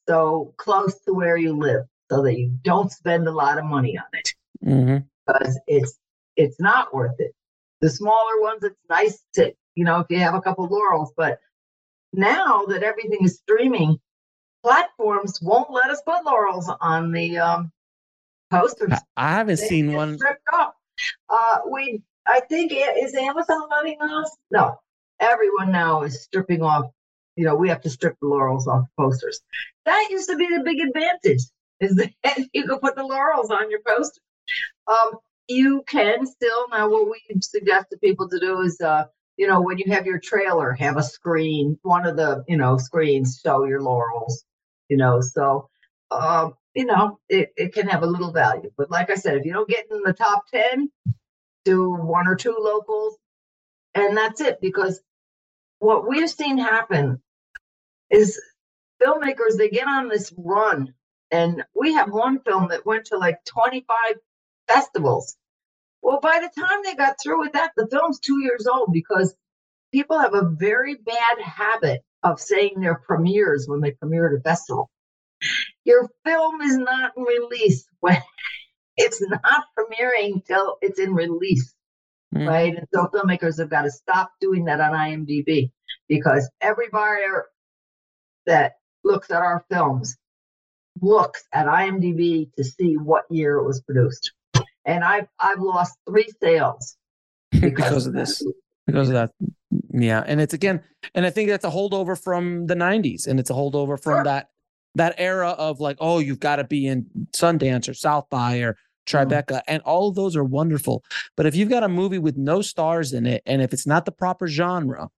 so close to where you live so that you don't spend a lot of money on it. Mhm. because it's it's not worth it. The smaller ones, it's nice to you know if you have a couple laurels, but now that everything is streaming, platforms won't let us put laurels on the um, posters. I- haven't seen one. stripped off. Uh, we I think is Amazon letting us? No, everyone now is stripping off. You know, we have to strip the laurels off the posters. That used to be the big advantage is that you could put the laurels on your poster. Um, you can still now. What we suggest to people to do is, uh, you know, when you have your trailer, have a screen, one of the you know screens show your laurels. You know, so um, you know it, it can have a little value. But like I said, if you don't get in the top ten, do one or two locals, and that's it. Because what we've seen happen is filmmakers they get on this run and we have one film that went to like 25 festivals well by the time they got through with that the film's two years old because people have a very bad habit of saying their premieres when they premiere at a festival your film is not in release when it's not premiering till it's in release Mm. right? And so filmmakers have got to stop doing that on IMDb because every buyer that looks at our films looks at IMDb to see what year it was produced. And I've I've lost three sales because of this. Because of that. Yeah. And it's again, and I think that's a holdover from the 90s. And it's a holdover from Sure. that that era of like, oh, you've got to be in Sundance or South by or mm-hmm. Tribeca. And all of those are wonderful. But if you've got a movie with no stars in it, and if it's not the proper genre,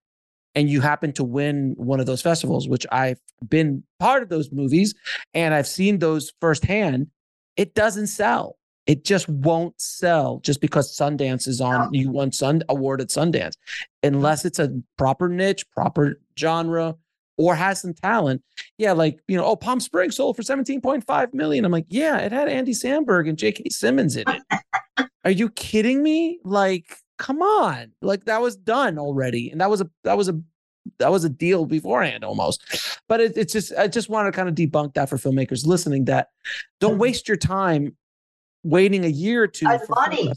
and you happen to win one of those festivals, which I've been part of those movies and I've seen those firsthand, it doesn't sell. It just won't sell just because Sundance is on. You won Sun award at Sundance, unless it's a proper niche, proper genre, or has some talent. Yeah, like you know, oh, Palm Springs sold for seventeen point five million. I'm like, yeah, it had Andy Samberg and J.K. Simmons in it. Are you kidding me? Like, come on, like that was done already, and that was a that was a that was a deal beforehand almost. But it, it's just I just want to kind of debunk that for filmmakers listening that don't mm-hmm. waste your time waiting a year or two. For money.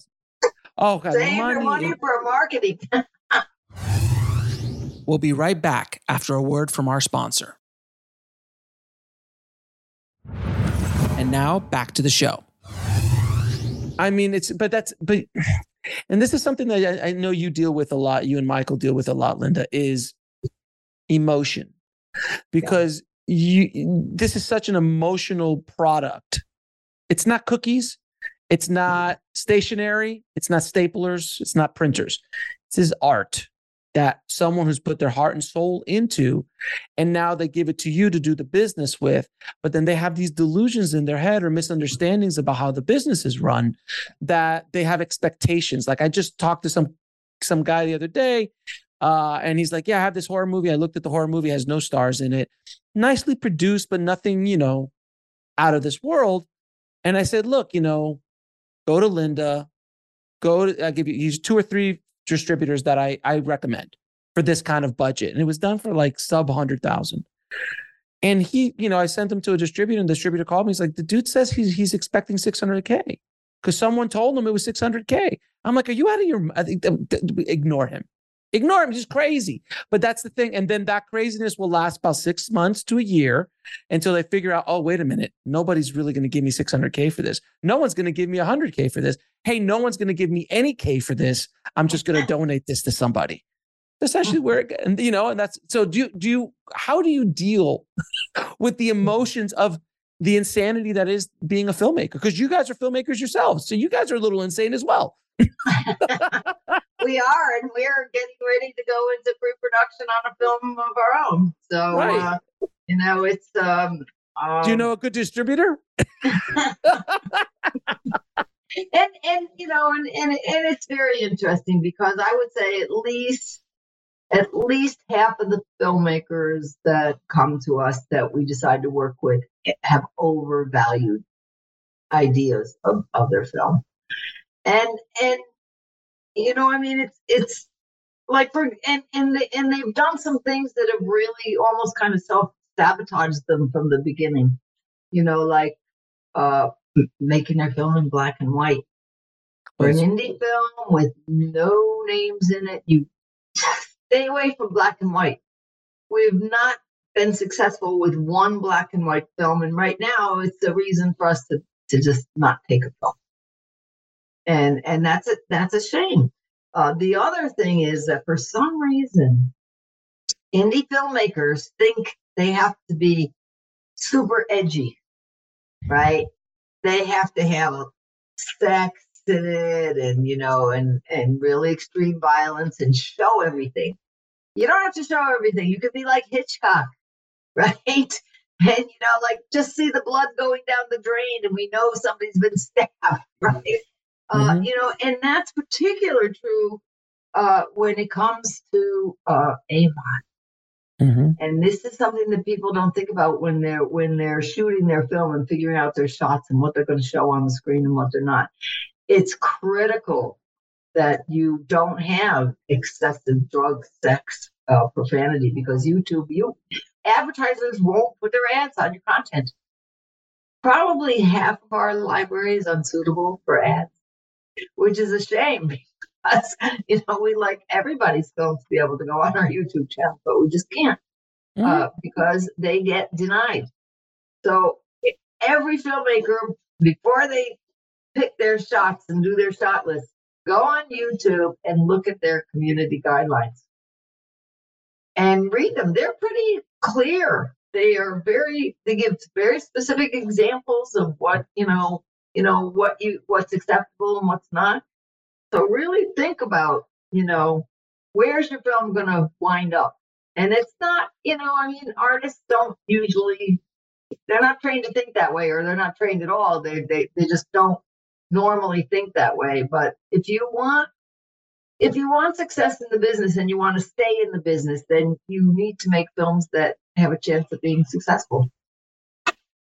Oh, God, Save your money for marketing. We'll be right back after a word from our sponsor. And now back to the show. I mean, it's, but that's, but, and this is something that I, I know you deal with a lot, you and Michael deal with a lot, Linda, is emotion. Because you, this is such an emotional product. It's not cookies. It's not stationery. It's not staplers. It's not printers. This is art that someone who's put their heart and soul into and now they give it to you to do the business with but then they have these delusions in their head or misunderstandings about how the business is run that they have expectations. Like i just talked to some some guy the other day uh, and he's like yeah i have this horror movie. I looked at the horror movie has no stars in it. Nicely produced but nothing you know out of this world. And i said look you know go to linda go to i give you he's two or three distributors that I, I recommend for this kind of budget. And it was done for like sub 100,000. And he, you know, I sent him to a distributor and the distributor called me. He's like, the dude says he's, he's expecting 600K because someone told him it was 600K. I'm like, are you out of your, I think, ignore him. Ignore him. He's crazy. But that's the thing. And then that craziness will last about six months to a year until they figure out, oh, wait a minute. Nobody's really going to give me 600K for this. No one's going to give me 100K for this. Hey, no one's going to give me any K for this. I'm just going to donate this to somebody. That's actually where it, and you know, and that's so do you, do you, how do you deal with the emotions of the insanity that is being a filmmaker? Because you guys are filmmakers yourselves. So you guys are a little insane as well. we are, and we're getting ready to go into pre-production on a film of our own. So, Right. uh, you know, it's um, Do you um, know a good distributor? and and you know, and, and and it's very interesting because I would say at least at least half of the filmmakers that come to us that we decide to work with have overvalued ideas of, of their film. And and you know, I mean it's it's like for and and they and they've done some things that have really almost kind of self sabotaged them from the beginning. You know, like uh making their film in black and white. For an indie film with no names in it, you stay away from black and white. We've not been successful with one black and white film, and right now it's a reason for us to, to just not take a film. And and that's a that's a shame. Uh, the other thing is that for some reason, indie filmmakers think they have to be super edgy, right? They have to have sex in it and you know and and really extreme violence and show everything you don't have to show everything you could be like hitchcock right and you know like just see the blood going down the drain and we know somebody's been stabbed right uh, Mhm. you know and that's particular true uh, when it comes to uh, AVOD Mm-hmm. and this is something that people don't think about when they're when they're shooting their film and figuring out their shots and what they're going to show on the screen and what they're not it's critical that you don't have excessive drug sex uh, profanity because youtube you advertisers won't put their ads on your content probably half of our library is unsuitable for ads which is a shame because you know we like everybody's film to be able to go on our youtube channel but we just can't uh, because they get denied. So every filmmaker, before they pick their shots and do their shot list, go on YouTube and look at their community guidelines and read them. They're pretty clear. They are very. They give very specific examples of what you know. You know what you what's acceptable and what's not. So really think about you know where's your film going to wind up and it's not, you know, I mean, artists don't usually, they're not trained to think that way, or they're not trained at all. They they they just don't normally think that way. But if you want, if you want success in the business and you want to stay in the business, then you need to make films that have a chance of being successful.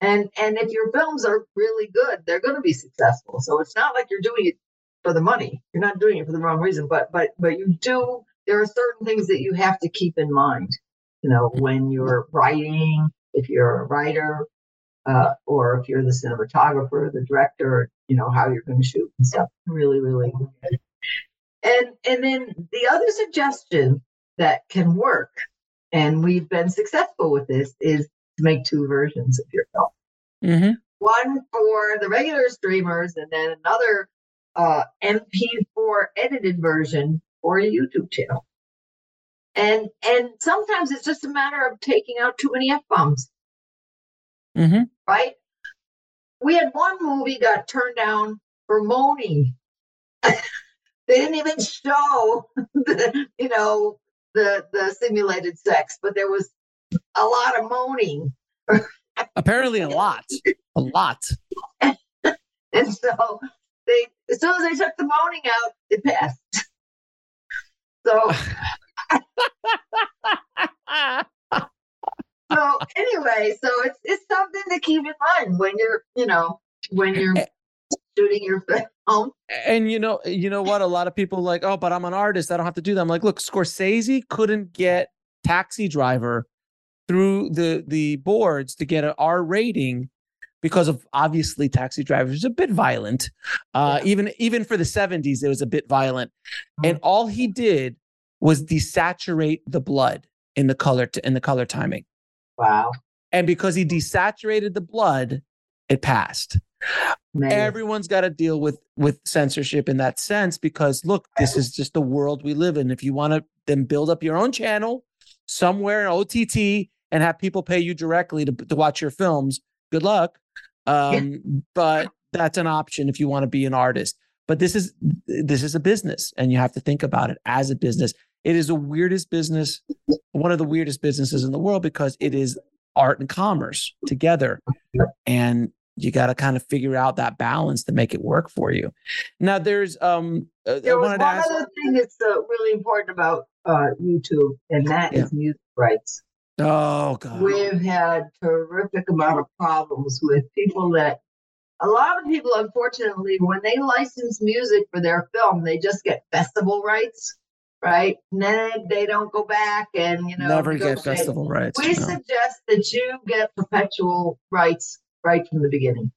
And and if your films are really good, they're going to be successful. So it's not like you're doing it for the money. You're not doing it for the wrong reason, but but but you do there are certain things that you have to keep in mind, you know, when you're writing, if you're a writer, uh, or if you're the cinematographer, the director, you know, how you're going to shoot and stuff. Really, really good. And and then the other suggestion that can work, and we've been successful with this, is to make two versions of your film. Mm-hmm. One for the regular streamers, and then another uh, MP4 edited version for a YouTube channel. And and sometimes it's just a matter of taking out too many f bombs. Mm-hmm. Right? We had one movie got turned down for moaning. they didn't even show the, you know, the the simulated sex, but there was a lot of moaning. Apparently, a lot, a lot. and so they, as soon as they took the moaning out, it passed. So, so anyway, so it's it's something to keep in mind when you're, you know, when you're shooting your film. And you know, you know what? A lot of people like, oh, but I'm an artist. I don't have to do that. I'm like, look, Scorsese couldn't get Taxi Driver through the the boards to get an R rating because of obviously Taxi drivers is a bit violent. Uh, Yeah. Even even for the 70s, it was a bit violent, and all he did was desaturate the blood in the color t- in the color timing. Wow. And because he desaturated the blood, it passed. Man. Everyone's got to deal with with censorship in that sense because look, this is just the world we live in. If you want to then build up your own channel somewhere in OTT and have people pay you directly to, to watch your films, good luck. Um, but that's an option if you want to be an artist. But this is this is a business, and you have to think about it as a business. It is the weirdest business, one of the weirdest businesses in the world because it is art and commerce together, and you got to kind of figure out that balance to make it work for you. Now, there's um, uh, I there was one to ask. other thing that's uh, really important about uh, YouTube, and that is music rights. Oh God, We've had terrific amount of problems with people that a lot of people, unfortunately, when they license music for their film, they just get festival rights, right? And then they don't go back and you know never get negotiate. festival rights. We no. suggest that you get perpetual rights right from the beginning.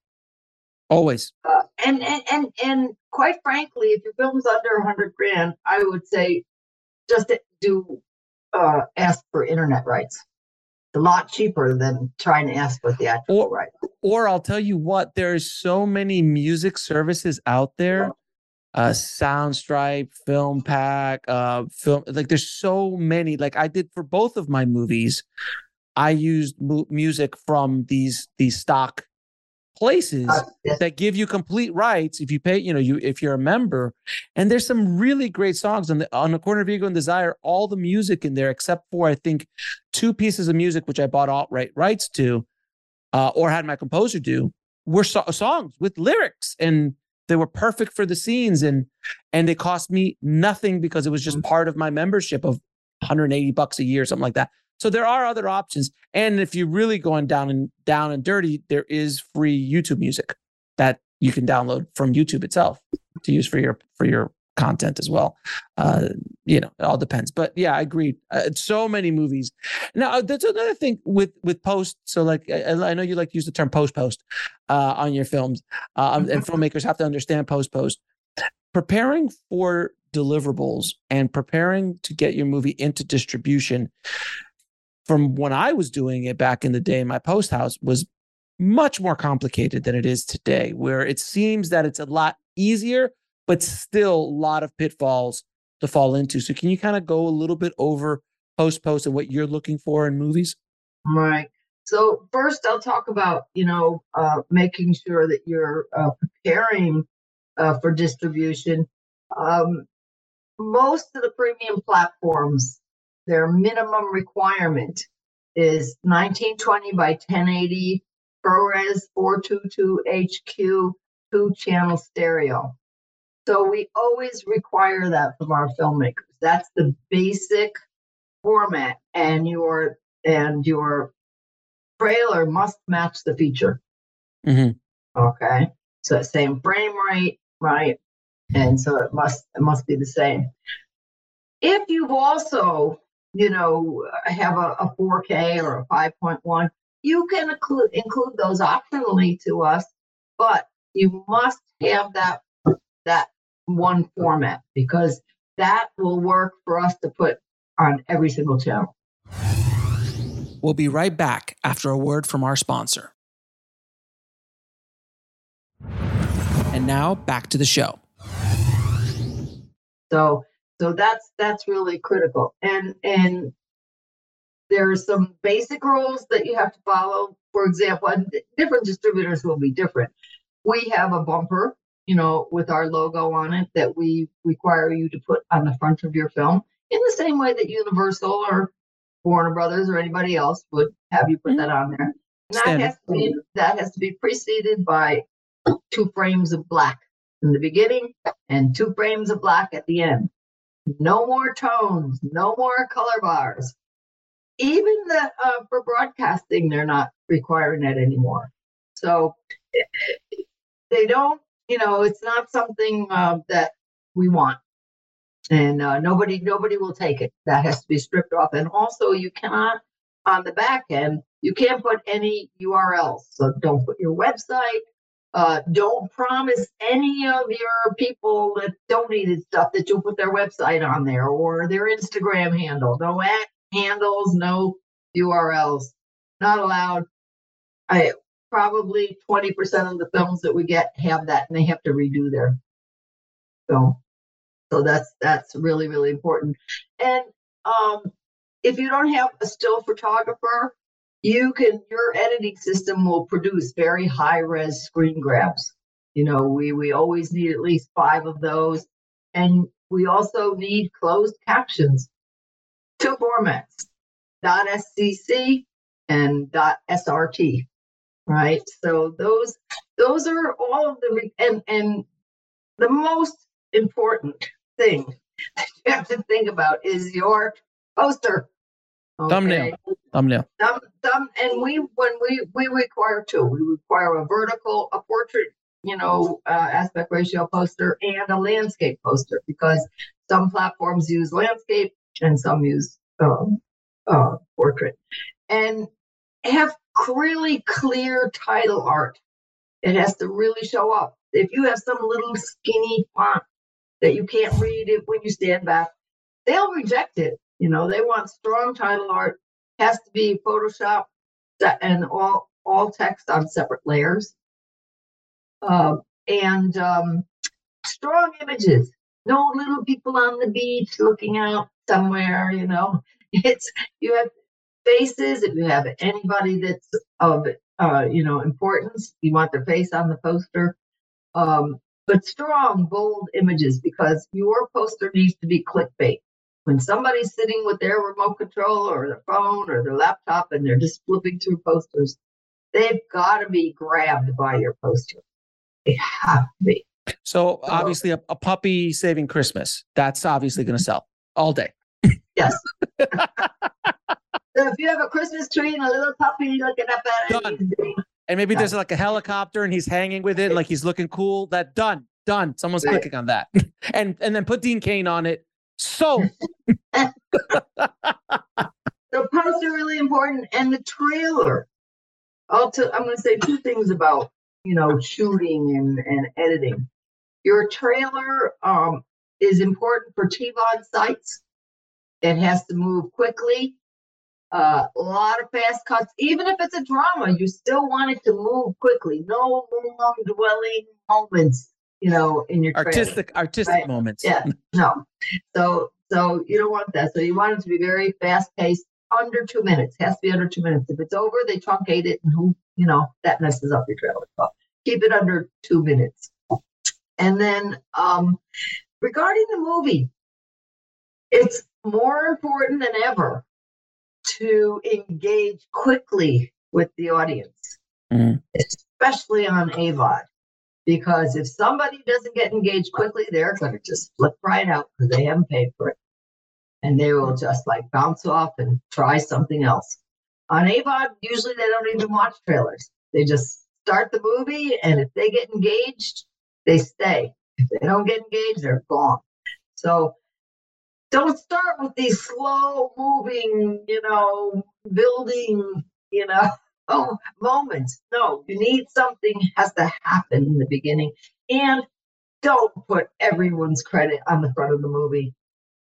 Always. Uh, and, and and and quite frankly, if your film's under a hundred grand, I would say just do uh, ask for internet rights. A lot cheaper than trying to ask for theatrical Or- rights. or I'll tell you what, there's so many music services out there. Uh Soundstripe, Film Pack, uh film like there's so many. Like I did for both of my movies, I used mu- music from these these stock places that give you complete rights if you pay, you know, you if you're a member. And there's some really great songs on the on the corner of Ego and Desire, all the music in there, except for I think two pieces of music which I bought outright rights to, uh, or had my composer do, were so- songs with lyrics. And they were perfect for the scenes and and it cost me nothing because it was just part of my membership of 180 bucks a year something like that so there are other options. And if you're really going down and down and dirty there is free youtube music that you can download from youtube itself to use for your for your content as well. Uh you know it all depends. But yeah i agree. Uh, so many movies. Now uh, that's another thing with with post so like i, I know you like to use the term post post uh on your films. Uh, and filmmakers have to understand post post. Preparing for deliverables and preparing to get your movie into distribution from when i was doing it back in the day in my post house was much more complicated than it is today where it seems that it's a lot easier but still a lot of pitfalls to fall into so can you kind of go a little bit over post post and what you're looking for in movies Right. So first, I'll talk about you know uh, making sure that you're uh, preparing uh, for distribution. Um, most of the premium platforms, their minimum requirement is 1920 by 1080 ProRes 422 HQ two channel stereo. So we always require that from our filmmakers. That's the basic format, and your and your trailer must match the feature. Mhm. Okay, so the same frame rate, right? And so it must it must be the same. if you've also, you know, have a, a 4K or a 5.1, you can include include those optionally to us, but you must have that that one format because that will work for us to put on every single channel. We'll be right back after a word from our sponsor. And now back to the show. So so that's that's really critical. And and there are some basic rules that you have to follow. For example, different distributors will be different. We have a bumper, you know, with our logo on it that we require you to put on the front of your film in the same way that Universal or Warner Brothers or anybody else would have you put mm-hmm. that on there. And that has to be that has to be preceded by two frames of black in the beginning and two frames of black at the end. No more tones, no more color bars. Even the uh, for broadcasting, they're not requiring that anymore. So they don't, you know, it's not something uh, that we want, and uh, nobody nobody will take it. That has to be stripped off. And also, you cannot on the back end, you can't put any URLs. So don't put your website, uh, don't promise any of your people that donated stuff that you'll put their website on there or their Instagram handle. No at handles, no URLs. Not allowed. I probably 20% of the films that we get have that and they have to redo their film. So that's that's really, really important. And um if you don't have a still photographer, you can your editing system will produce very high res screen grabs. You know we we always need at least five of those. And we also need closed captions. Two formats scc and. srt right? So those those are all of the and and the most important thing that you have to think about is your poster. Okay. Thumbnail. Thumbnail. Thumb, thumb, and we when we we require two. We require a vertical, a portrait, you know, uh, aspect ratio poster and a landscape poster because some platforms use landscape and some use um, uh, portrait, and have really clear title art. It has to really show up. If you have some little skinny font that you can't read it when you stand back, they'll reject it you know, they want strong title art, has to be Photoshop and all all text on separate layers. Uh, and um, strong images. No little people on the beach looking out somewhere, you know. It's you have faces. If you have anybody that's of uh, you know importance, you want their face on the poster. Um, but strong, bold images because your poster needs to be clickbait when somebody's sitting with their remote control or their phone or their laptop and they're just flipping through posters, they've got to be grabbed by your poster. They have to be. So obviously, a, a puppy saving Christmas. That's obviously going to sell all day. Yes. so if you have a Christmas tree and a little puppy looking up at done. it, and maybe done. there's like a helicopter and he's hanging with it, like he's looking cool. That done, done. Someone's right. clicking on that, and and then put Dean Cain on it so the posts are really important and the trailer. I'll t- I'm going to say two things about you know shooting and, and editing. Your trailer um, is important for TVOD sites. It has to move quickly. Uh, a lot of fast cuts. Even if it's a drama, you still want it to move quickly. No long dwelling moments you know, in your artistic training, artistic right? moments. Yeah, no. So so you don't want that. So you want it to be very fast paced, under two minutes. It has to be under two minutes. If it's over, they truncate it, and who you know that messes up your trailer. So keep it under two minutes. And then um, regarding the movie, it's more important than ever to engage quickly with the audience, mm. especially on AVOD because if somebody doesn't get engaged quickly, they're going to just flip right out because they haven't paid for it. And they will just like bounce off and try something else. On AVOD, usually they don't even watch trailers. They just start the movie, and if they get engaged, they stay. If they don't get engaged, they're gone. So don't start with these slow moving, you know, building, you know, oh, moments. No, you need something has to happen in the beginning. And don't put everyone's credit on the front of the movie.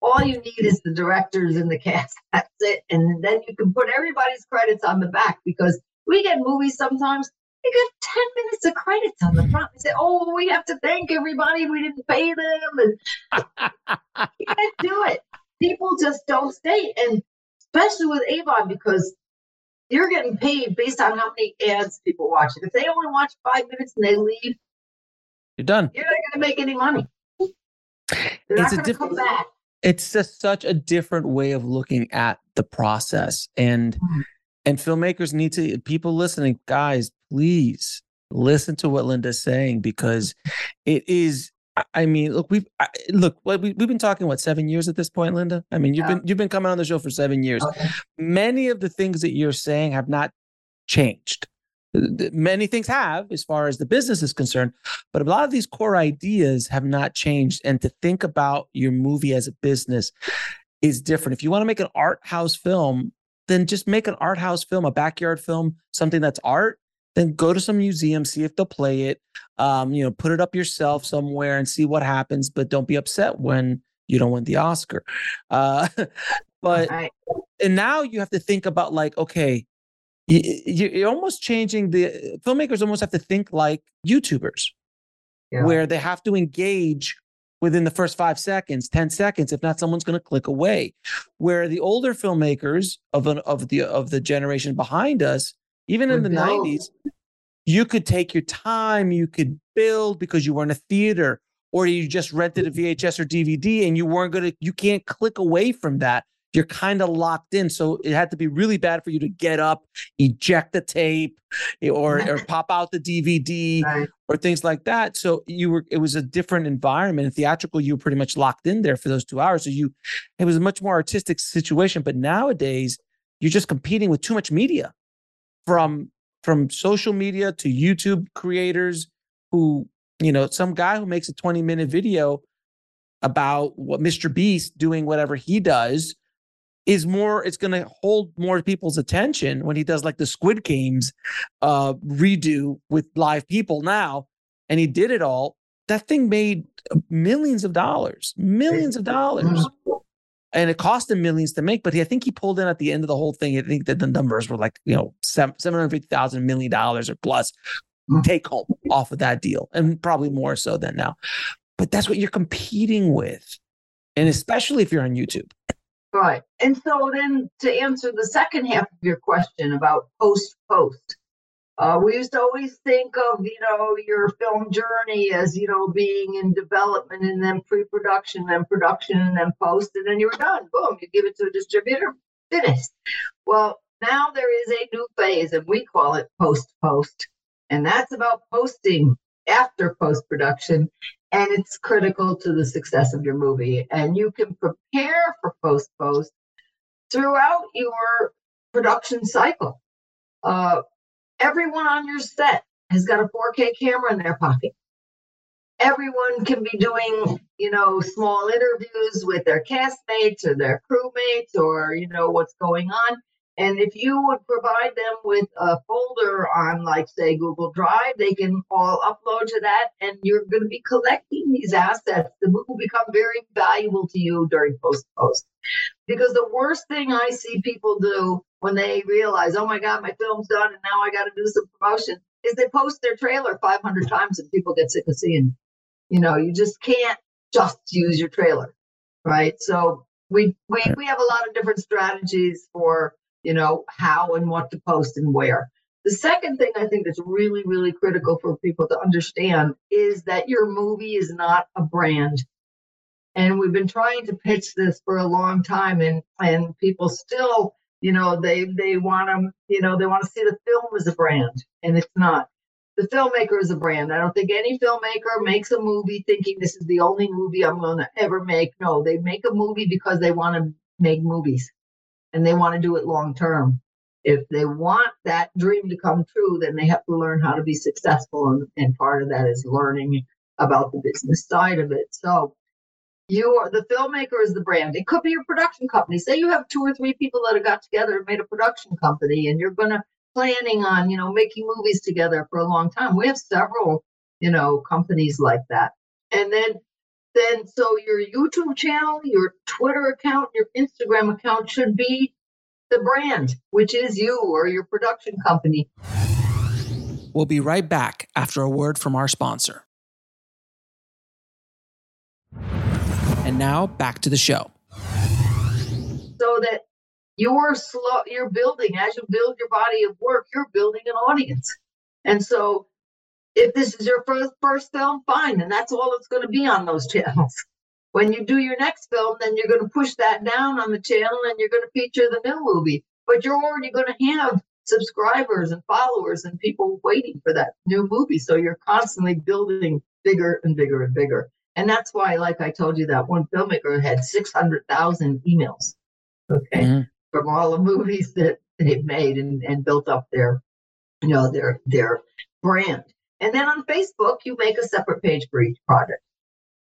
All you need is the directors and the cast. That's it. And then you can put everybody's credits on the back because we get movies sometimes you get 10 minutes of credits on the mm-hmm. front and say, oh, we have to thank everybody. We didn't pay them. And you can't do it. People just don't stay. And especially with AVOD, because you're getting paid based on how many ads people watch. If they only watch five minutes and they leave, you're done. You're not going to make any money. They're it's a different. It's just such a different way of looking at the process, and mm-hmm. and filmmakers need to. People listening, guys, please listen to what Linda's saying because it is I mean, look, we've I, look, we, we've been talking what seven years at this point, Linda. I mean, you've yeah. been you've been coming on the show for seven years. Okay. Many of the things that you're saying have not changed. Many things have, as far as the business is concerned, but a lot of these core ideas have not changed. And to think about your movie as a business is different. If you want to make an art house film, then just make an art house film, a backyard film, something that's art then go to some museum, see if they'll play it. Um, you know, put it up yourself somewhere and see what happens. But don't be upset when you don't win the Oscar. Uh, but right. and now you have to think about like, okay, you, are almost changing the filmmakers almost have to think like YouTubers, yeah. where they have to engage within the first five seconds, 10 seconds. If not, someone's going to click away. Where the older filmmakers of an, of the of the generation behind us even in the build. 90s, you could take your time, you could build because you were in a theater or you just rented a VHS or DVD and you weren't going to, you can't click away from that. You're kind of locked in. So it had to be really bad for you to get up, eject the tape eh, or, or pop out the DVD right. or things like that. So you were, it was a different environment. In theatrical, you were pretty much locked in there for those two hours. So you, it was a much more artistic situation. But nowadays, you're just competing with too much media from from social media to YouTube creators who, you know, some guy who makes a 20 minute video about what Mr. Beast doing whatever he does is more it's going to hold more people's attention when he does like the Squid Games uh redo with live people now and he did it all that thing made millions of dollars millions of dollars and it cost him millions to make. But he, I think he pulled in at the end of the whole thing. I think that the numbers were like you know seven hundred fifty thousand million dollars or plus hmm. take home off of that deal, and probably more so than now. But that's what you're competing with, and especially if you're on YouTube. Right. And so then to answer the second half of your question about post post, uh, we used to always think of, you know, your film journey as, you know, being in development and then pre-production, then production, and then post, and then you were done. Boom, you give it to a distributor, finished. Well, now there is a new phase, and we call it post-post, and that's about posting after post-production, and it's critical to the success of your movie. And you can prepare for post-post throughout your production cycle. Uh, Everyone on your set has got a 4K camera in their pocket. Everyone can be doing, you know, small interviews with their castmates or their crewmates or, you know, what's going on. And if you would provide them with a folder on, like, say, Google Drive, they can all upload to that, and you're going to be collecting these assets that will become very valuable to you during post post. Because the worst thing I see people do when they realize, oh my God, my film's done, and now I got to do some promotion, is they post their trailer 500 times and people get sick of seeing. You know, you just can't just use your trailer, right? So we we we have a lot of different strategies for you know, how and what to post and where. The second thing I think that's really, really critical for people to understand is that your movie is not a brand. And we've been trying to pitch this for a long time, and and people still, you know, they they want them. you know, they want to see the film as a brand, and it's not. The filmmaker is a brand. I don't think any filmmaker makes a movie thinking this is the only movie I'm going to ever make. No, they make a movie because they want to make movies and they want to do it long term. If they want that dream to come true, then they have to learn how to be successful. And, and part of that is learning about the business side of it. So you are the filmmaker is the brand. It could be your production company. Say you have two or three people that have got together and made a production company, and you're gonna planning on you know making movies together for a long time. We have several you know companies like that, and then then so your YouTube channel, your Twitter account, your Instagram account should be the brand, which is you or your production company. We'll be right back after a word from our sponsor. Now back to the show. So that you're slow, you're building as you build your body of work, you're building an audience. And so if this is your first first film, fine, and that's all it's going to be on those channels. When you do your next film, then you're going to push that down on the channel and you're going to feature the new movie. But you're already going to have subscribers and followers and people waiting for that new movie. So you're constantly building bigger and bigger and bigger. And that's why, like I told you, that one filmmaker had 600,000 emails, okay, mm-hmm. from all the movies that they've made and, and built up their, you know, their, their brand. And then on Facebook, you make a separate page for each project.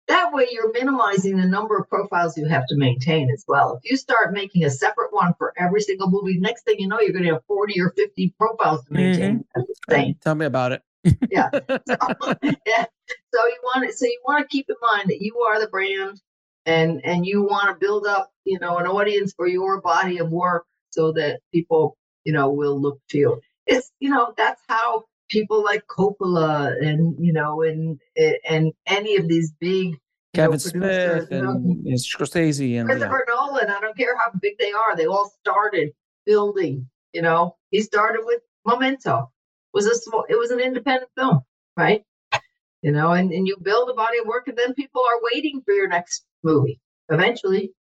That way, you're minimizing the number of profiles you have to maintain as well. If you start making a separate one for every single movie, next thing you know, you're going to have 40 or 50 profiles to maintain. Mm-hmm. Tell me about it. Yeah. So, yeah. So you want to So you want to keep in mind that you are the brand, and and you want to build up, you know, an audience for your body of work, so that people, you know, will look to you. It's you know that's how people like Coppola and you know and and any of these big Kevin know, Smith and, and Scorsese and Christopher yeah. Nolan. I don't care how big they are. They all started building. You know, he started with Memento. It was a small. It was an independent film, right? You know, and, and you build a body of work, and then people are waiting for your next movie eventually.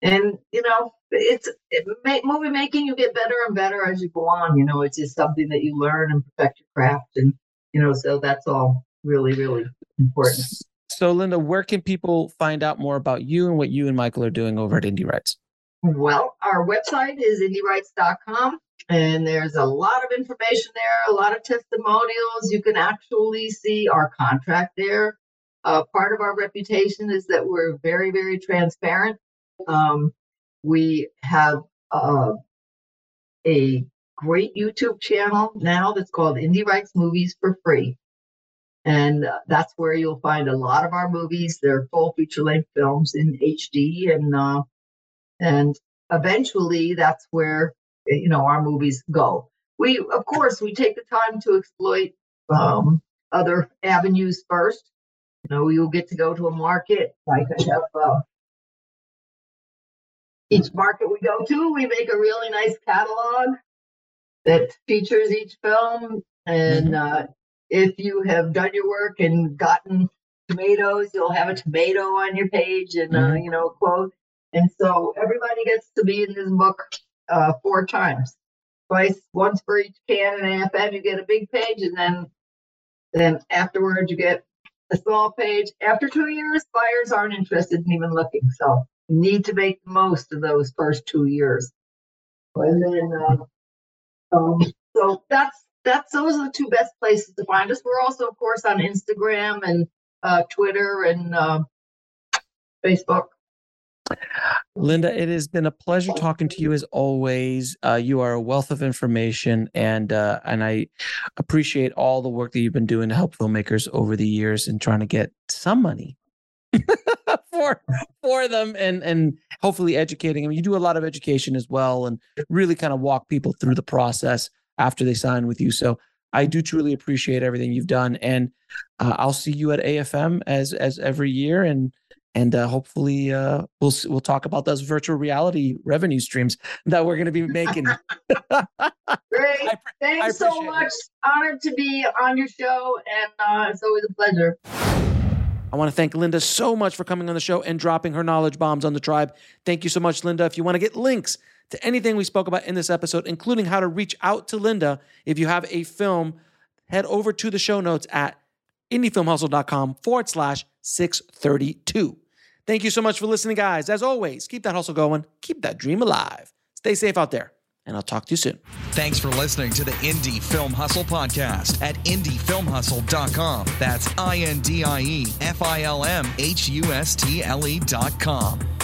And you know, it's it, movie making. You get better and better as you go on. You know, it's just something that you learn and perfect your craft, and you know, so that's all really, really important. So, Linda, where can people find out more about you and what you and Michael are doing over at Indie Rights? Well, our website is indierights.com, and there's a lot of information there, a lot of testimonials. You can actually see our contract there. Uh, part of our reputation is that we're very, very transparent. Um, we have uh, a great YouTube channel now that's called Indie Rights Movies for Free. And uh, that's where you'll find a lot of our movies. They're full feature length films in HD. And, uh, and eventually that's where, you know, our movies go. We, of course, we take the time to exploit um, other avenues first. You know, you'll get to go to a market. Like I have uh, each market we go to, we make a really nice catalog that features each film. And mm-hmm. uh, if you have done your work and gotten tomatoes, you'll have a tomato on your page and uh, mm-hmm. uh, you know a quote. And so everybody gets to be in this book uh, four times, twice, once for each Cannes and AFM. You get a big page, and then then afterwards you get a small page. After two years, buyers aren't interested in even looking. So you need to make the most of those first two years. And then, uh, um, so that's that's those are the two best places to find us. We're also, of course, on Instagram and uh, Twitter and uh, Facebook. Linda, it has been a pleasure talking to you as always. Uh, you are a wealth of information, and uh, and I appreciate all the work that you've been doing to help filmmakers over the years and trying to get some money for for them and and hopefully educating them. You do a lot of education as well and really kind of walk people through the process after they sign with you. So I do truly appreciate everything you've done, and uh, I'll see you at AFM as as every year, and and uh, hopefully uh, we'll we'll talk about those virtual reality revenue streams that we're going to be making. Great, I, thanks I so much. It. Honored to be on your show, and uh, it's always a pleasure. I want to thank Linda so much for coming on the show and dropping her knowledge bombs on the tribe. Thank you so much, Linda. If you want to get links to anything we spoke about in this episode, including how to reach out to Linda, if you have a film, head over to the show notes at indiefilmhustle.com forward slash 632. Thank you so much for listening, guys. As always, keep that hustle going, keep that dream alive. Stay safe out there, and I'll talk to you soon. Thanks for listening to the Indie Film Hustle podcast at indiefilmhustle.com. That's I N D I E F I L M H U S T L E.com.